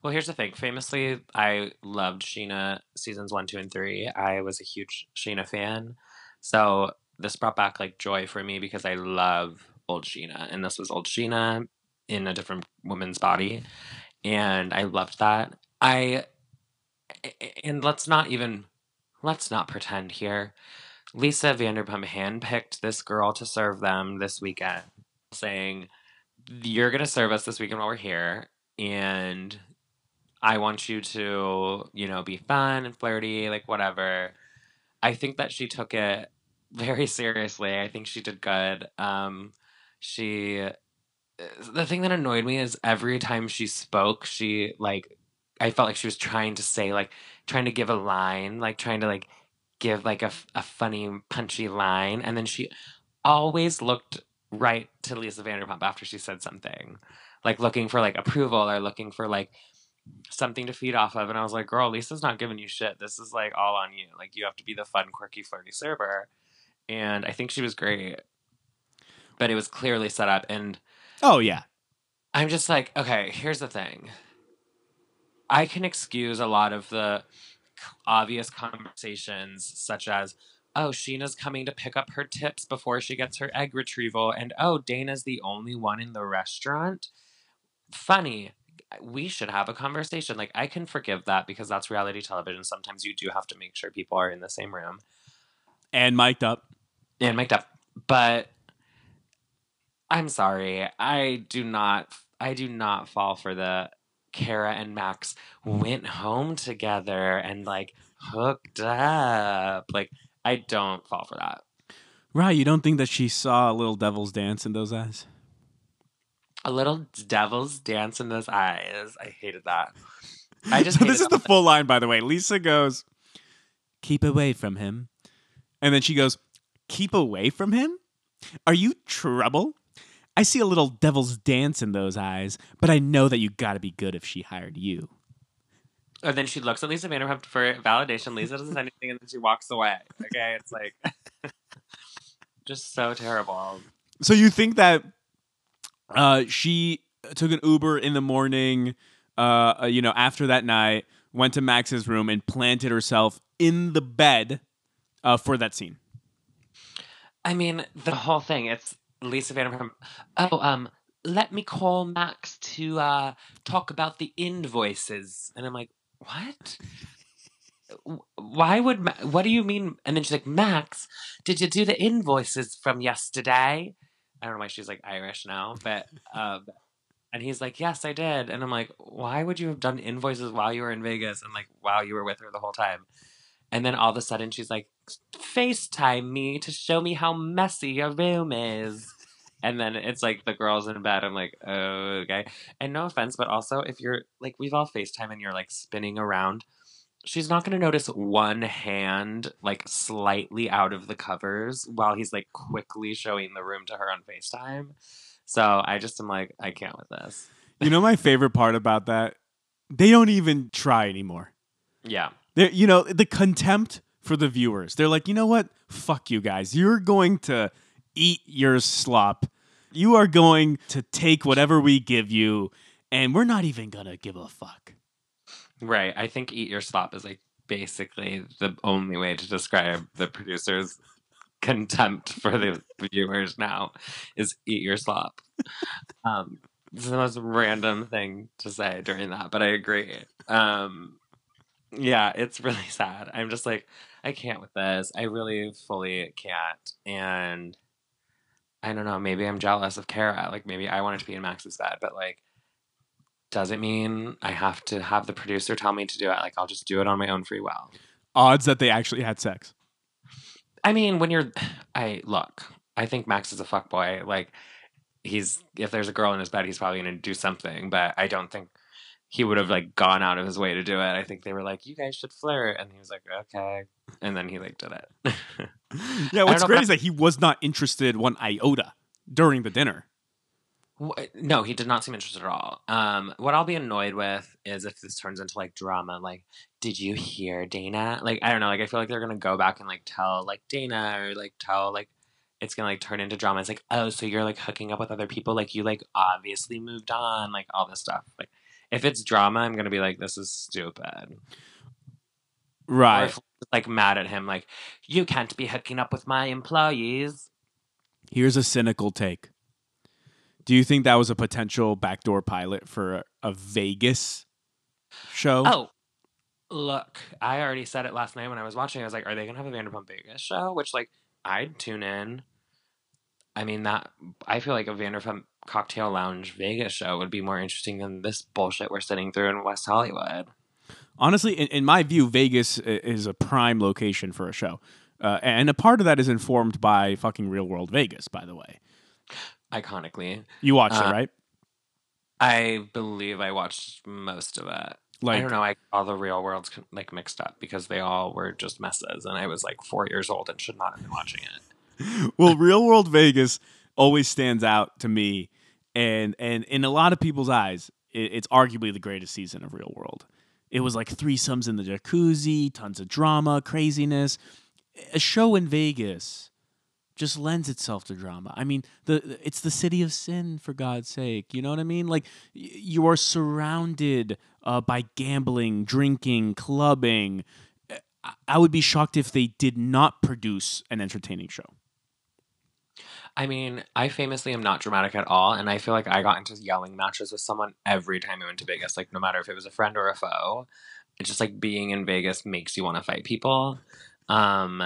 Well, here's the thing. Famously, I loved Scheana seasons one, two, and three. I was a huge Scheana fan. So this brought back like joy for me because I love old Scheana. And this was old Scheana in a different woman's body. And I loved that. I, and let's not even, let's not pretend here. Lisa Vanderpump handpicked this girl to serve them this weekend, saying, You're going to serve us this weekend while we're here. And I want you to, you know, be fun and flirty, like whatever. I think that she took it very seriously. I think she did good. Um, she, the thing that annoyed me is every time she spoke, she like, I felt like she was trying to say like, trying to give a line, like trying to like give like a, a funny punchy line, and then she always looked right to Lisa Vanderpump after she said something, like looking for like approval or looking for like something to feed off of. And I was like, girl, Lisa's not giving you shit. This is like all on you. Like you have to be the fun, quirky, flirty server. And I think she was great. But it was clearly set up. And Oh yeah. I'm just like, okay, here's the thing. I can excuse a lot of the obvious conversations, such as, oh, Scheana's coming to pick up her tips before she gets her egg retrieval, and oh, Dayna's the only one in the restaurant. Funny. We should have a conversation. Like, I can forgive that because that's reality television. Sometimes you do have to make sure people are in the same room And mic'd up. and mic'd up. But I'm sorry. I do not I do not fall for the Kara and Max mm-hmm. went home together and like hooked up. Like I don't fall for that. Right, you don't think that she saw a little devil's dance in those eyes? A little devil's dance in those eyes. I hated that. I just so this is the full line, by the way. Lisa goes, "Keep away from him," and then she goes, "Keep away from him? Are you trouble? I see a little devil's dance in those eyes, but I know that you got to be good if she hired you." And then she looks at Lisa Vanderpump for validation. Lisa doesn't say anything, and then she walks away. Okay, it's like just so terrible. So you think that uh, she took an Uber in the morning, uh, uh, you know, after that night, went to Max's room and planted herself in the bed uh, for that scene? I mean, the whole thing. It's Lisa Vanderpump. Oh, um, let me call Max to uh talk about the invoices, and I'm like, what? Why would? Ma- what do you mean? And then she's like, Max, did you do the invoices from yesterday? I don't know why she's like Irish now, but um, and he's like, yes, I did, and I'm like, why would you have done invoices while you were in Vegas and like while you were with her the whole time? And then all of a sudden she's like, FaceTime me to show me how messy your room is. And then it's like the girls in bed. I'm like, oh, okay. And no offense, but also if you're like, we've all FaceTime and you're like spinning around, she's not going to notice one hand like slightly out of the covers while he's like quickly showing the room to her on FaceTime. So I just am like, I can't with this. You know my favorite part about that? They don't even try anymore. Yeah. They're, you know, the contempt for the viewers. They're like, you know what? Fuck you guys. You're going to eat your slop. You are going to take whatever we give you and we're not even gonna give a fuck. Right. I think eat your slop is like basically the only way to describe the producer's contempt for the viewers now is eat your slop. Um, it's the most random thing to say during that, but I agree. Um, yeah, it's really sad. I'm just like, I can't with this. I really fully can't. And I don't know, maybe I'm jealous of Kara. Like maybe I wanted to be in Max's bed, but like doesn't mean I have to have the producer tell me to do it. Like I'll just do it on my own free will. Odds that they actually had sex. I mean, when you're I look, I think Max is a fuck boy. Like he's if there's a girl in his bed, he's probably gonna do something, but I don't think he would have like gone out of his way to do it. I think they were like, "You guys should flirt," and he was like, "Okay," and then he like did it. Yeah, what's great is that he was not interested one iota during the dinner. No, he did not seem interested at all. Um, what I'll be annoyed with is if this turns into like drama. Like, did you hear Dayna? Like, I don't know. Like, I feel like they're gonna go back and like tell like Dayna or like tell like it's gonna like turn into drama. It's like, oh, so you're like hooking up with other people? Like, you like obviously moved on. Like all this stuff. Like, if it's drama, I'm gonna be like, this is stupid. Or Right. if like mad at him, like you can't be hooking up with my employees. Here's a cynical take. Do you think that was a potential backdoor pilot for a, a Vegas show? Oh, look, I already said it last night when I was watching. I was like, are they going to have a Vanderpump Vegas show? Which, like, I'd tune in. I mean, that, I feel like a Vanderpump Cocktail Lounge Vegas show would be more interesting than this bullshit we're sitting through in West Hollywood. Honestly, in, in my view, Vegas is a prime location for a show. Uh, and a part of that is informed by fucking real world Vegas, by the way. Iconically. You watched it, Uh, right? I believe I watched most of it. I don't know. I all the real worlds like mixed up because they all were just messes, and I was like four years old and should not have been watching it. well, real world Vegas always stands out to me, and and in a lot of people's eyes, it, it's arguably the greatest season of Real World. It was like threesomes in the jacuzzi, tons of drama, craziness. A show in Vegas just lends itself to drama. I mean, the it's the city of sin for God's sake. You know what I mean? Like you are surrounded uh, by gambling, drinking, clubbing. I would be shocked if they did not produce an entertaining show. I mean, I famously am not dramatic at all, and I feel like I got into yelling matches with someone every time I went to Vegas. Like, no matter if it was a friend or a foe, it's just like being in Vegas makes you want to fight people. Um,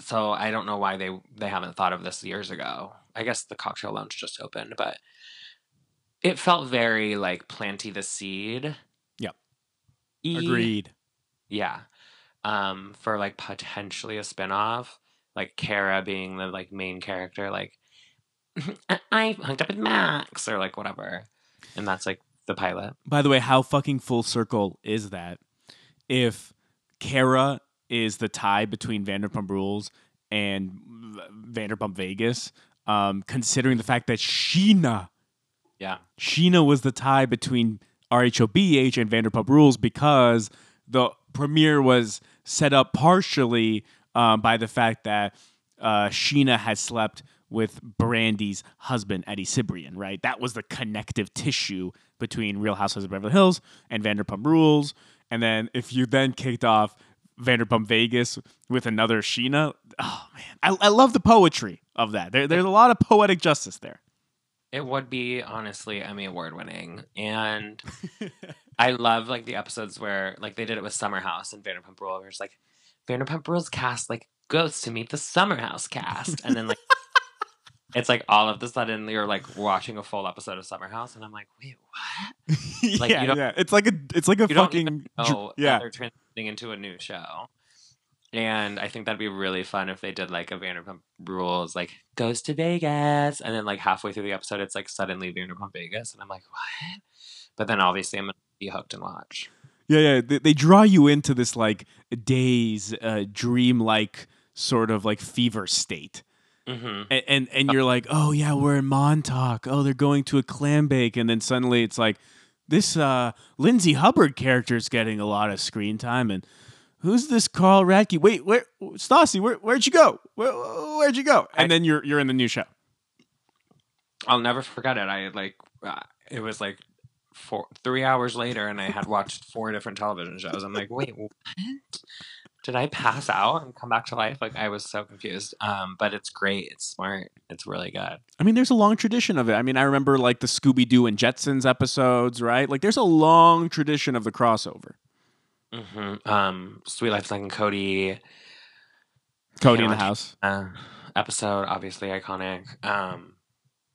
so I don't know why they they haven't thought of this years ago. I guess the cocktail lounge just opened, but it felt very like planty the seed. Yep. Y. Agreed. Yeah. Um, for like potentially a spin-off, like Kara being the like main character, like "I- hooked up with Max or like whatever. And that's like the pilot. By the way, how fucking full circle is that? If Kara is the tie between Vanderpump Rules and Vanderpump Vegas, um, considering the fact that Scheana, Yeah. Scheana was the tie between RHOBH and Vanderpump Rules because the premiere was set up partially um, by the fact that uh, Scheana had slept with Brandi's husband, Eddie Cibrian, right? That was the connective tissue between Real Housewives of Beverly Hills and Vanderpump Rules. And then if you then kicked off Vanderpump Vegas with another Scheana, oh man, I, I love the poetry of that. There, there's a lot of poetic justice there. It would be honestly Emmy award winning. And I love like the episodes where like they did it with Summer House and Vanderpump Rules, where it's like Vanderpump Rules cast like goes to meet the Summer House cast. And then like it's like all of a sudden you're like watching a full episode of Summer House and I'm like, wait, what? Like, yeah, you don't- yeah. It's like a it's like a fucking oh yeah. they're transitioning into a new show. And I think that'd be really fun if they did like a Vanderpump Rules, like goes to Vegas, and then like halfway through the episode, it's like suddenly Vanderpump Vegas, and I'm like, what? But then obviously I'm gonna be hooked and watch. Yeah, yeah. They, they draw you into this like daze, uh, dream-like sort of like fever state, hmm and, and and you're like, oh yeah, we're in Montauk. Oh, they're going to a clam bake, and then suddenly it's like this uh, Lindsay Hubbard character is getting a lot of screen time, and who's this Carl Radke? Wait, where Stassi? Where where'd you go? Where, where'd you go? And I- then you're you're in the new show. I'll never forget it. I like uh, it was like four, three hours later, and I had watched four different television shows. I'm like, wait, what? Did I pass out and come back to life? Like I was so confused. Um, but it's great. It's smart. It's really good. I mean, there's a long tradition of it. I mean, I remember like the Scooby Doo and Jetsons episodes, right? Like, there's a long tradition of the crossover. hmm Um, Suite Life, and Cody. Cody in the house. uh, episode, obviously iconic. Um,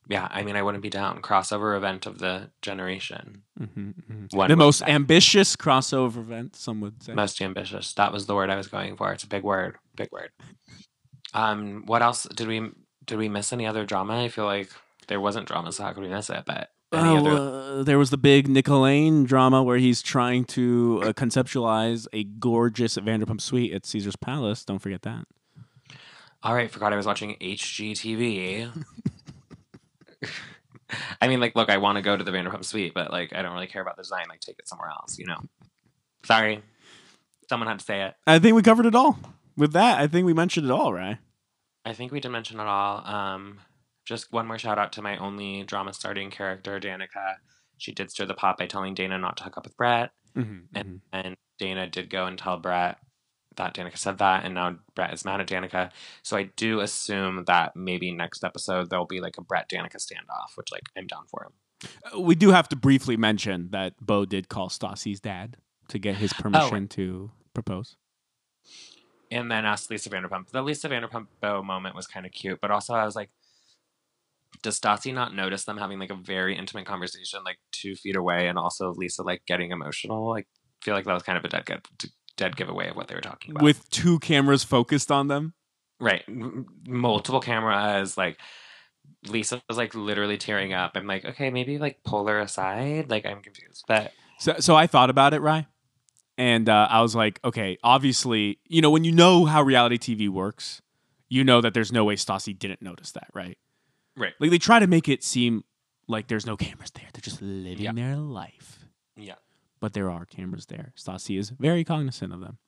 yeah, I mean, I wouldn't be down. Crossover event of the generation. hmm One The most say. ambitious crossover event, some would say. most ambitious. That was the word I was going for. It's a big word. Big word. Um, what else did we did we miss any other drama? I feel like there wasn't drama, so how could we miss it? But any Oh, other uh, there was the big Nicolaine drama where he's trying to uh, conceptualize a gorgeous Vanderpump suite at Caesar's Palace. Don't forget that. All right, forgot I was watching HGTV. I mean, like, look, I want to go to the Vanderpump Suite, but like, I don't really care about the design. Like, take it somewhere else. You know. Sorry, someone had to say it. I think we covered it all. With that, I think we mentioned it all, right? I think we did mention it all. Um, just one more shout out to my only drama starting character, Danica. She did stir the pot by telling Dayna not to hook up with Brett, Mm-hmm. and and Dayna did go and tell Brett that Danica said that, and now Brett is mad at Danica. So I do assume that maybe next episode there'll be like a Brett Danica standoff, which like I'm down for him. Uh, We do have to briefly mention that Beau did call Stassi's dad to get his permission to propose. And then asked Lisa Vanderpump. The Lisa Vanderpump Beau moment was kind of cute, but also I was like, does Stassi not notice them having like a very intimate conversation, like two feet away, and also Lisa like getting emotional? Like, feel like that was kind of a dead dead giveaway of what they were talking about. With two cameras focused on them. right, m- multiple cameras, like. Lisa was like literally tearing up. I'm like, okay, maybe like pull her aside. Like I'm confused, but So, so I thought about it, Rye, and uh, I was like, okay, obviously, you know, when you know how reality TV works, you know that there's no way Stassi didn't notice that, right? Right. Like they try to make it seem like there's no cameras there; they're just living Yeah. their life. yeah, But there are cameras there. Stassi is very cognizant of them.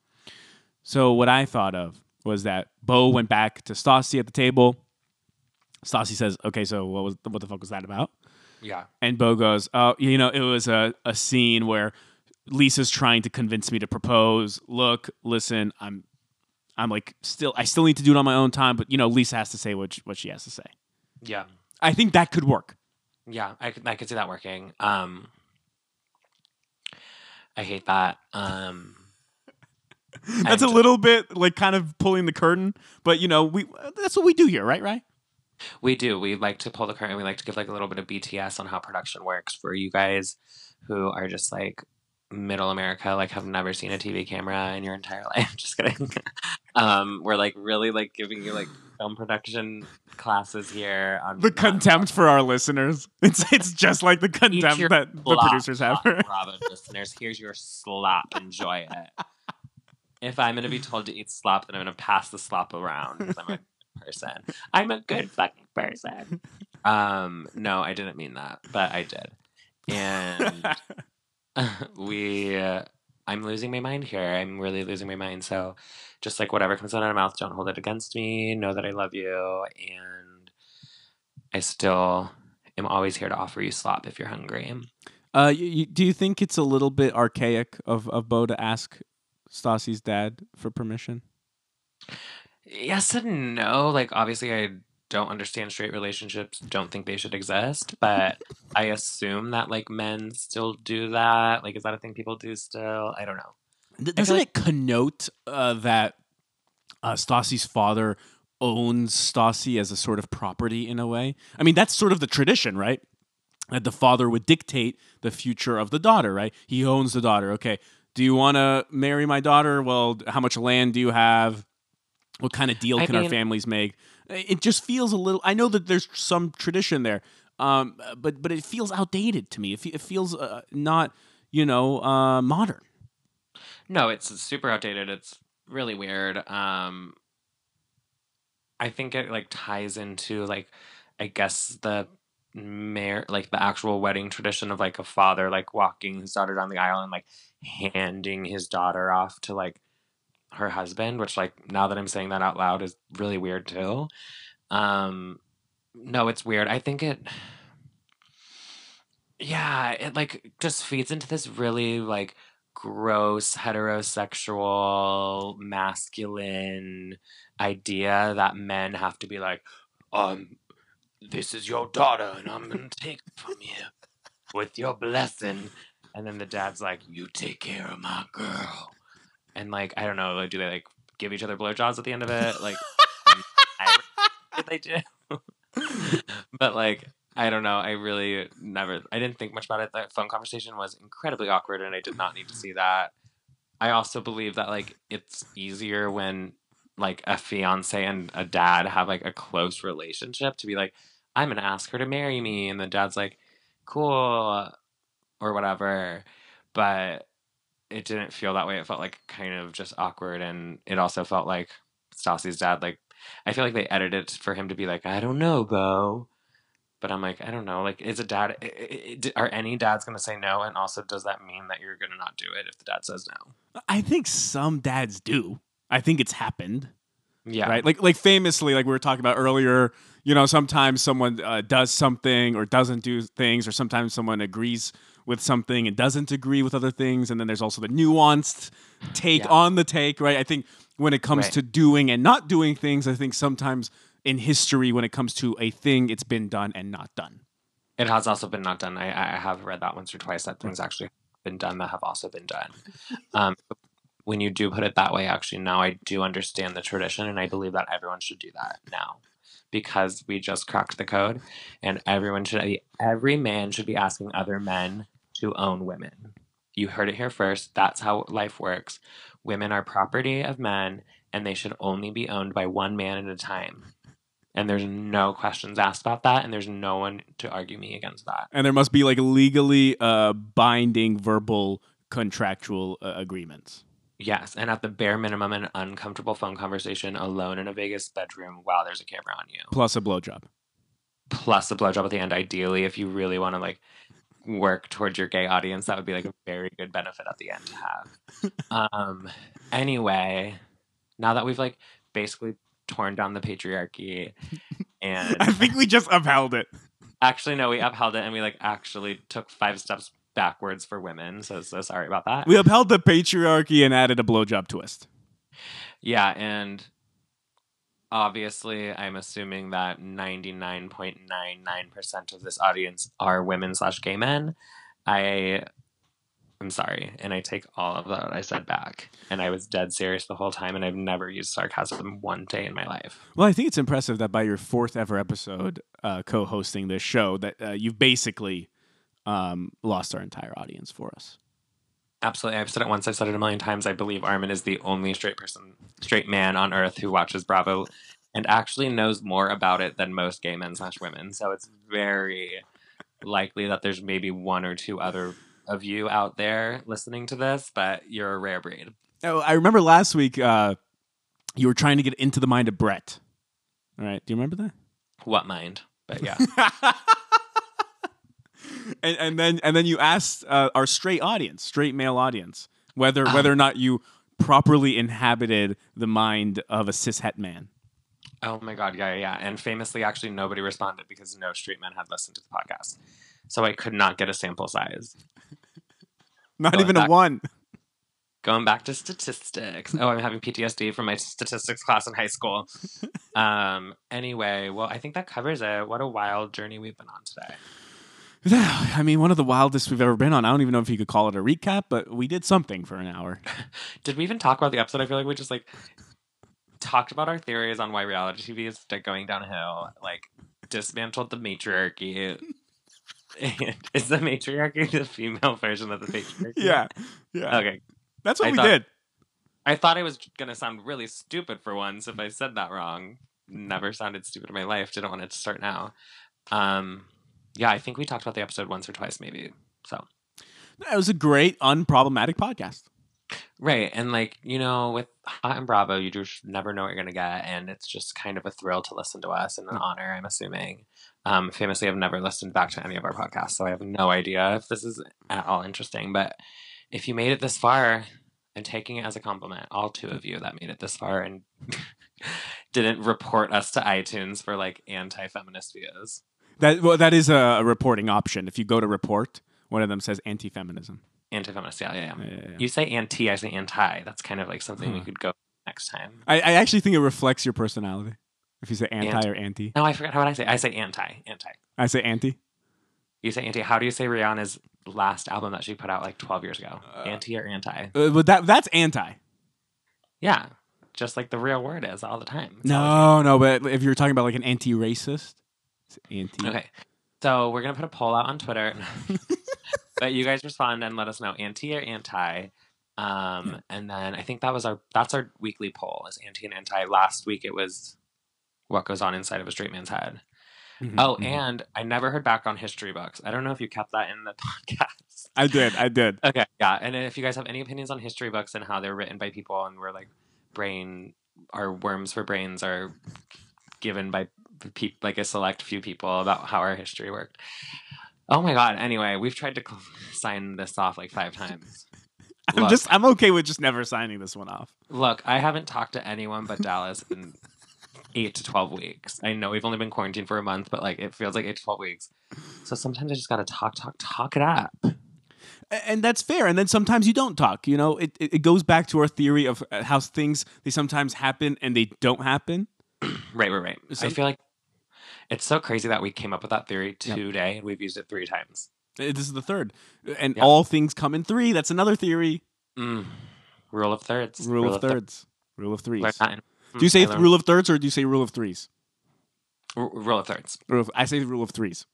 So what I thought of was that Beau went back to Stassi at the table. Stassi says, "Okay, so what was what the fuck was that about?" yeah, And Beau goes, "Oh, you know, it was a, a scene where Lisa's trying to convince me to propose. Look, listen, I'm, I'm like still, I still need to do it on my own time, but you know, Lisa has to say what she, what she has to say. yeah. I think that could work. Yeah, I could I could see that working. Um I hate that. Um That's a little bit like kind of pulling the curtain, but you know, we that's what we do here, right? Right? we do. We like to pull the curtain. We like to give like a little bit of BTS on how production works for you guys who are just like middle America, like have never seen a TV camera in your entire life. just kidding. um, we're like really like giving you like film production classes here on The contempt for our listeners. It's it's just like the contempt that the producers have. Bravo listeners. Here's your slop. Enjoy it. If I'm going to be told to eat slop, then I'm going to pass the slop around because I'm a good person. I'm a good fucking person. Um, no, I didn't mean that, but I did. And we, uh, I'm losing my mind here. I'm really losing my mind. So just like whatever comes out of my mouth, don't hold it against me. Know that I love you. And I still am always here to offer you slop if you're hungry. Uh, you, you, do you think it's a little bit archaic of, of Beau to ask Stassi's dad for permission? Yes and no. Like, obviously, I don't understand straight relationships, don't think they should exist, but I assume that, like, men still do that. Like, is that a thing people do still? I don't know. D- Doesn't like- it connote uh, that uh, Stassi's father owns Stassi as a sort of property in a way? I mean, that's sort of the tradition, right? That the father would dictate the future of the daughter, right? He owns the daughter. Okay, do you want to marry my daughter? Well, how much land do you have? What kind of deal I can our families make? It just feels a little. I know that there's some tradition there, um, but but it feels outdated to me. It, it feels uh, not, you know, uh, modern. No, it's super outdated. It's really weird. Um, I think it, like, ties into, like, I guess the mayor like the actual wedding tradition of like a father like walking his daughter down the aisle and like handing his daughter off to like her husband which like now that i'm saying that out loud is really weird too um no it's weird i think it yeah, it like just feeds into this really like gross heterosexual masculine idea that men have to be like, um, this is your daughter and I'm gonna take it from you with your blessing. And then the dad's like, you take care of my girl. And like, I don't know, like, do they like give each other blowjobs at the end of it? Like, I, they do. but like, I don't know. I really never. I didn't think much about it. That phone conversation was incredibly awkward, and I did not need to see that. I also believe that like it's easier when like a fiance and a dad have like a close relationship to be like, I'm gonna ask her to marry me, and the dad's like, cool, or whatever. But it didn't feel that way. It felt like kind of just awkward, and it also felt like Stassi's dad. Like I feel like they edited it for him to be like, I don't know, Beau. But I'm like, I don't know. Like, is a dad? i- i- i- Are any dads going to say no? And also, does that mean that you're going to not do it if the dad says no? I think some dads do. I think it's happened. Yeah. right? Like like famously, like we were talking about earlier. You know, sometimes someone uh, does something or doesn't do things, or sometimes someone agrees with something and doesn't agree with other things, and then there's also the nuanced take Yeah. on the take, right? I think when it comes Right. to doing and not doing things, I think sometimes in history, when it comes to a thing, it's been done and not done. It has also been not done. I, I have read that once or twice that things actually have been done that have also been done. Um, when you do put it that way, actually, now I do understand the tradition, and I believe that everyone should do that now because we just cracked the code, and everyone should be, every man should be asking other men to own women. You heard it here first. That's how life works. Women are property of men, and they should only be owned by one man at a time. And there's no questions asked about that, and there's no one to argue me against that. And there must be like legally uh, binding verbal contractual uh, agreements. Yes, and at the bare minimum, an uncomfortable phone conversation alone in a Vegas bedroom while there's a camera on you, Plus a blowjob. plus a blowjob at the end. Ideally, if you really want to like work towards your gay audience, that would be like a very good benefit at the end to have. um, anyway, now that we've like basically torn down the patriarchy, and I think we just upheld it. actually no, we upheld it, and we like actually took five steps backwards for women. So so sorry about that. We upheld the patriarchy and added a blowjob twist. Yeah, and obviously, I'm assuming that 99.99% of this audience are women slash gay men. I i'm sorry, and I take all of that I said back. And I was dead serious the whole time, and I've never used sarcasm one day in my life. Well, I think it's impressive that by your fourth ever episode uh, co-hosting this show, that uh, you've basically um, lost our entire audience for us. Absolutely, I've said it once. I've said it a million times. I believe Armin is the only straight person, straight man on earth who watches Bravo, and actually knows more about it than most gay men slash women. So it's very likely that there's maybe one or two other of you out there listening to this, but you're a rare breed. Oh, I remember last week uh, you were trying to get into the mind of Brett. All right, do you remember that? What mind? But yeah, and, and then and then you asked uh, our straight audience, straight male audience, whether Uh-huh. whether or not you properly inhabited the mind of a cishet man. oh my god, yeah, yeah. And famously, actually, nobody responded because no straight men had listened to the podcast, so I could not get a sample size. Not Going even a one. Going back to statistics. Oh, I'm having PTSD from my statistics class in high school. Um. Anyway, well, I think that covers it. What a wild journey we've been on today. I mean, one of the wildest we've ever been on. I don't even know if you could call it a recap, but we did something for an hour. Did we even talk about the episode? I feel like we just like talked about our theories on why reality TV is going downhill. Like dismantled the matriarchy. Is the matriarchy the female version of the patriarchy? Yeah, yeah. Okay. That's what I we thought- did. I thought I was gonna sound really stupid for once if I said that wrong. Never sounded stupid in my life. Didn't want it to start now. Um, yeah, I think we talked about the episode once or twice, maybe. So It was a great, unproblematic podcast. right, and like you know, with Hot and Bravo, you just never know what you're gonna get, and it's just kind of a thrill to listen to us and an honor. I'm assuming. Um, famously, I've never listened back to any of our podcasts, so I have no idea if this is at all interesting. But if you made it this far, I'm taking it as a compliment. All two of you that made it this far and didn't report us to iTunes for like anti-feminist views. That well, that is a, reporting option. If you go to report, one of them says anti-feminism. Anti-feminist. Yeah, yeah, yeah. Yeah, yeah. You say anti, I say anti. That's kind of like something we could go next time. I, I actually think it reflects your personality. If you say anti Anti. or anti, No, I forgot how would I say. I say anti, anti. I say anti. You say anti. How do you say Rihanna's last album that she put out like 12 years ago? Uh, anti or anti? Uh, but that that's anti. Yeah, just like the real word is all the time. It's No, no. But if you're talking about like an anti-racist, it's anti. Okay. So we're gonna put a poll out on Twitter. but you guys respond and let us know anti or anti. Um, and then I think that was our that's our weekly poll is anti and anti. Last week it was what goes on inside of a straight man's head. Mhm, Oh, mhm. and I never heard back on history books. I don't know if you kept that in the podcast. I did. I did. Okay, yeah. And if you guys have any opinions on history books and how they're written by people and we're like brain our worms for brains are given by like a select few people about how our history worked. Oh my god. Anyway, we've tried to sign this off like five times. I'm Look. just. I'm okay with just never signing this one off. Look, I haven't talked to anyone but Dallas in eight to twelve weeks. I know we've only been quarantined for a month, but like it feels like eight to twelve weeks. So sometimes I just gotta talk, talk, talk it up. And that's fair and then sometimes you don't talk you know it, it, it goes back to our theory of uh, how things they sometimes happen and they don't happen Right, right, right. So I feel like it's so crazy that we came up with that theory today and we've used it three times. Uh, this is the third and Yep. all things come in three that's another theory Mm. Rule of thirds. rule, of thir- thirds rule of threes Learn that in- do you say I learned- rule of thirds or do you say rule of threes r- rule of thirds? rule of, i say rule of threes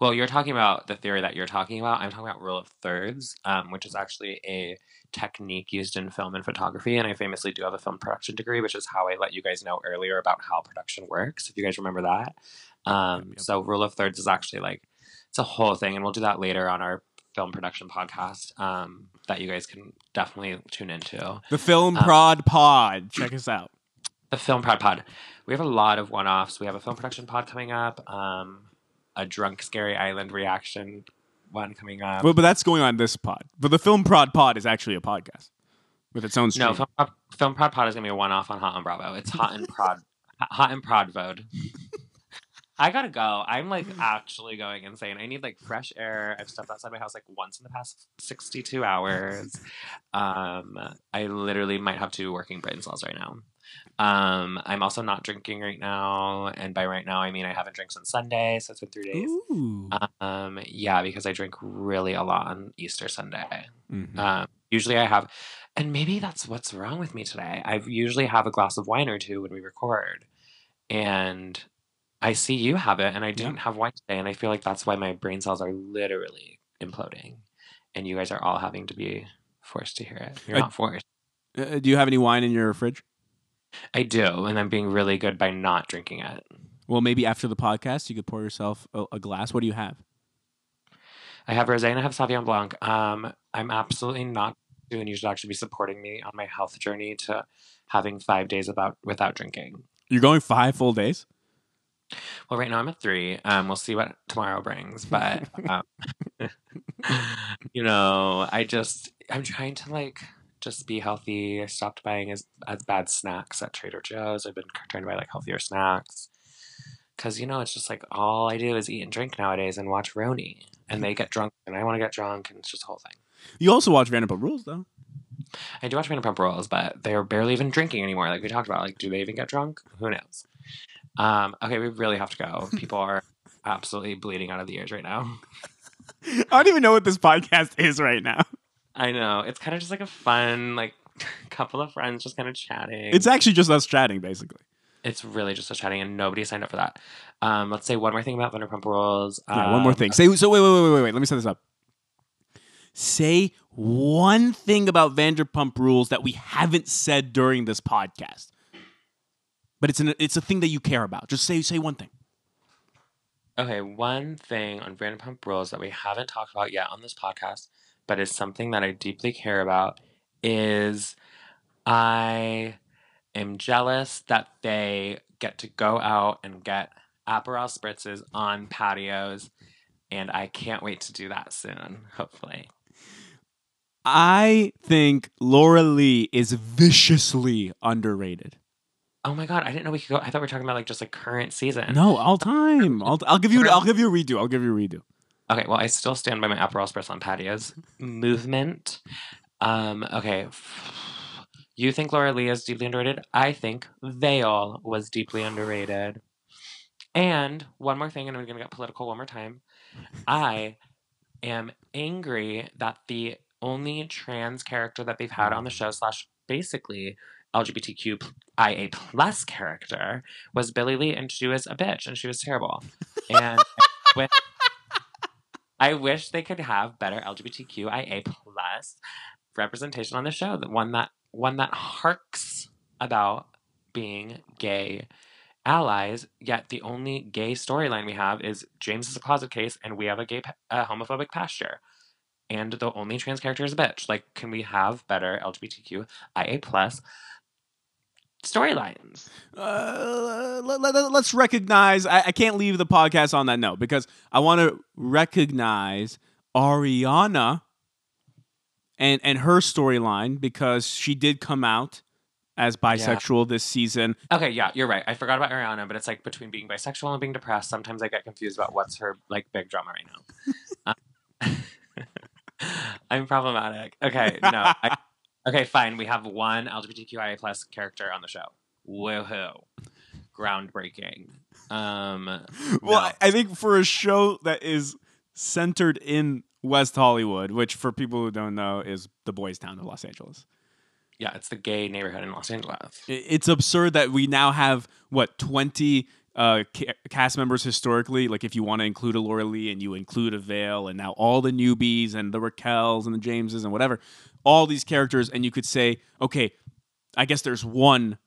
Well, you're talking about the theory that you're talking about. I'm talking about rule of thirds, um, which is actually a technique used in film and photography. And I famously do have a film production degree, which is how I let you guys know earlier about how production works. If you guys remember that. Um, yep. So, rule of thirds is actually like it's a whole thing, and we'll do that later on our film production podcast um, that you guys can definitely tune into. the film Uh, prod pod check us out the film prod pod. We have a lot of one offs. We have a film production pod coming up, um, a drunk scary island reaction one coming up. well, but that's going on this pod but the film prod pod is actually a podcast with its own stream no, film prod, film prod pod is gonna be a one off on Hot and Bravo. It's hot and prod, hot and prod vode. I gotta go. I'm like actually going insane. I need like fresh air. I've stepped outside my house like once in the past 62 hours. Um, I literally might have two working brain cells right now. Um, I'm also not drinking right now, and by right now I mean I haven't drank since Sunday, so it's been three days. Ooh. Um, yeah, because I drink really a lot on Easter Sunday. Mhm. Um, usually I have, and maybe that's what's wrong with me today. I usually have a glass of wine or two when we record, and I see you have it, and I didn't have wine today, and I feel like that's why my brain cells are literally imploding, and you guys are all having to be forced to hear it. You're I- not forced. Uh, do you have any wine in your fridge I do, and I'm being really good by not drinking it. well maybe after the podcast you could pour yourself a, a glass what do you have I have rosé and I have Sauvignon Blanc. Um, I'm absolutely not doing. You should actually be supporting me on my health journey to having five days about without drinking. you're going five full days Well, right now I'm at three. Um, we'll see what tomorrow brings, but um, you know, I just I'm trying to like just be healthy. I stopped buying as as bad snacks at Trader Joe's. I've been trying to buy like healthier snacks because you know it's just like all I do is eat and drink nowadays and watch RHONY, and they get drunk and I want to get drunk, and it's just a whole thing. you also watch vanderpump rules though I do watch Vanderpump Rules, but they're barely even drinking anymore. Like we talked about, like do they even get drunk? Who knows? Um, okay, we really have to go. People are absolutely bleeding out of the ears right now. I don't even know what this podcast is right now. I know it's kind of just like a fun, like couple of friends just kind of chatting. It's actually just us chatting, basically. it's really just us chatting, and nobody signed up for that. Um, let's say one more thing about Vanderpump Rules. Yeah, one more Um, thing. Say so. Wait, wait, wait, wait, wait. Let me set this up. Say one thing about Vanderpump Rules that we haven't said during this podcast, but it's an it's a thing that you care about. Just say say one thing. Okay, one thing on Vanderpump Rules that we haven't talked about yet on this podcast, but is something that I deeply care about, is I am jealous that they get to go out and get Aperol spritzes on patios, and I can't wait to do that soon, hopefully. I think Laura-Leigh is viciously underrated. Oh my god, I didn't know we could go. I thought we were talking about like just like current season. No, all time. I'll, I'll give you. I'll give you a redo. I'll give you a redo. Okay, well, I still stand by my Aperol Spritz on patios movement. Um, okay. You think Laura-Leigh is deeply underrated? I think Vail was deeply underrated. And one more thing, and I'm going to get political one more time. I am angry that the only trans character that they've had on the show, slash basically LGBTQIA plus character, was Billie Lee, and she was a bitch, and she was terrible. And with I wish they could have better LGBTQIA plus representation on the show. The one that one that harks about being gay allies. Yet the only gay storyline we have is James is a closet case, and we have a gay a homophobic pasture. And the only trans character is a bitch. Like, can we have better LGBTQIA plus storylines? Uh, let, let, us recognize. I, I can't leave the podcast on that note because I want to recognize Ariana and and her storyline because she did come out as bisexual this season. Okay, yeah, you're right. I forgot about Ariana, but it's like between being bisexual and being depressed. Sometimes I get confused about what's her like big drama right now. Uh, I'm problematic. Okay, no. I, okay, fine. We have one LGBTQIA plus character on the show. Woohoo! Groundbreaking. Um, Well, no. I, I think for a show that is centered in West Hollywood, which for people who don't know is the boys' town of Los Angeles. yeah, it's the gay neighborhood in Los Angeles. It's absurd that we now have what twenty uh, ca- cast members historically. Like if you want to include a Laura-Leigh and you include a Vail, and now all the newbies and the Raquels and the Jameses and whatever, all these characters, and you could say, okay, I guess there's one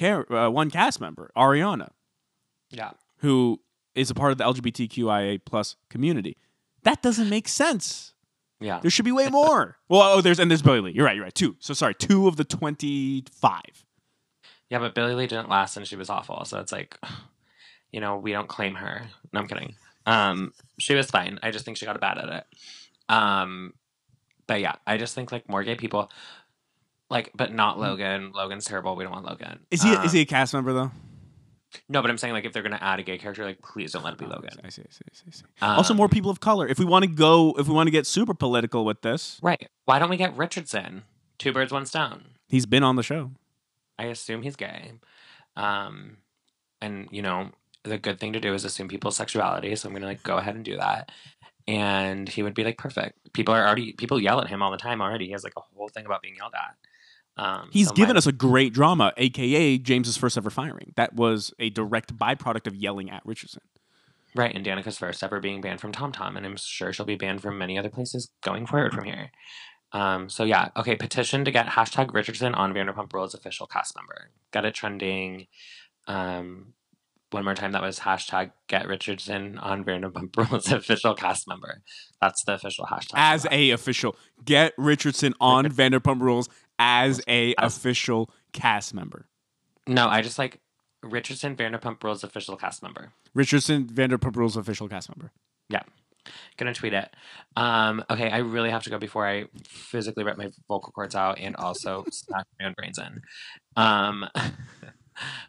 uh, one cast member, Ariana, Yeah. who is a part of the LGBTQIA plus community. That doesn't make sense. Yeah. There should be way more. well, oh, there's and there's Billie Lee. You're right. You're right. Two. So sorry, two of the twenty-five. Yeah, but Billie Lee didn't last and she was awful. So it's like, you know, we don't claim her. No, I'm kidding. Um, she was fine. I just think she got bad at it. Um, but yeah, I just think like more gay people, like, but not Logan. Logan's terrible. We don't want Logan. Is he Um, is he a cast member though? No, but I'm saying like if they're gonna add a gay character, like please don't let it be Logan. I see. I see. I see. I see. also, more Um, people of color. If we want to go, if we want to get super political with this, Right. Why don't we get Richardson? Two birds, one stone. he's been on the show. I assume he's gay. Um, and you know, the good thing to do is assume people's sexuality. So I'm gonna like go ahead and do that. And he would be like perfect. People are already people yell at him all the time already. He has like a whole thing about being yelled at. Um, He's so given my- us a great drama, aka James's first ever firing. That was a direct byproduct of yelling at Richardson. right, and Danica's first ever being banned from TomTom, and I'm sure she'll be banned from many other places going forward from here. Um, so yeah, okay. Petition to get hashtag Richardson on Vanderpump Rules official cast member. Got it trending. Um, one more time, that was hashtag get Richardson on Vanderpump Rules official cast member. That's the official hashtag. As a official, get Richardson on Vanderpump Rules as a As- official cast member. no, I just like Richardson Vanderpump Rules official cast member. Richardson Vanderpump Rules official cast member. Yeah. Gonna tweet it. Um, okay, I really have to go before I physically rip my vocal cords out and also smack my own brains in. Um,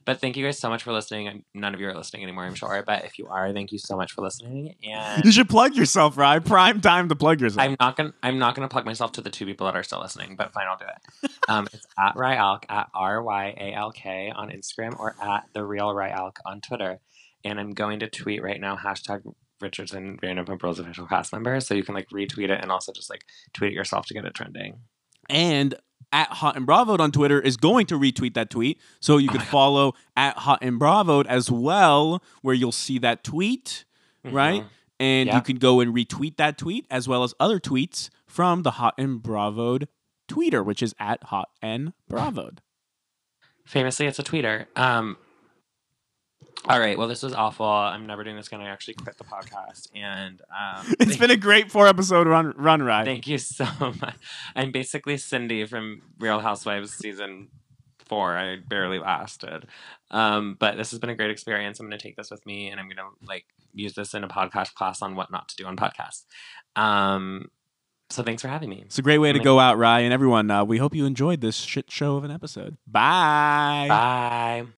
but thank you guys so much for listening. None of you are listening anymore, I'm sure. But if you are, thank you so much for listening. And You should plug yourself, Rye. Prime time to plug yourself. I'm not gonna I'm not gonna plug myself to the two people that are still listening, but fine, I'll do it. Um, it's at Ryalk at R Y A L K on Instagram or at the real Ryalk on Twitter. And I'm going to tweet right now hashtag Richardson Vanderpump Rules official cast member, so you can like retweet it and also just like tweet it yourself to get it trending. and at Hot and Bravo on Twitter is going to retweet that tweet. So you can follow at Hot and Bravo as well, where you'll see that tweet, right? Mhm. And Yeah. you can go and retweet that tweet as well as other tweets from the Hot and Bravo tweeter, which is at Hot and Bravo. Famously, it's a tweeter. Um, all right. Well, this was awful. I'm never doing this again. I actually quit the podcast, and um, It's been a great four episode run run ride. Thank you so much. I'm basically Cindy from Real Housewives season four. I barely lasted. Um, but this has been a great experience. I'm going to take this with me and I'm going to like use this in a podcast class on what not to do on podcasts. Um, so thanks for having me. It's a great way to go out, Rye, and everyone. Uh, we hope you enjoyed this shit show of an episode. Bye. Bye.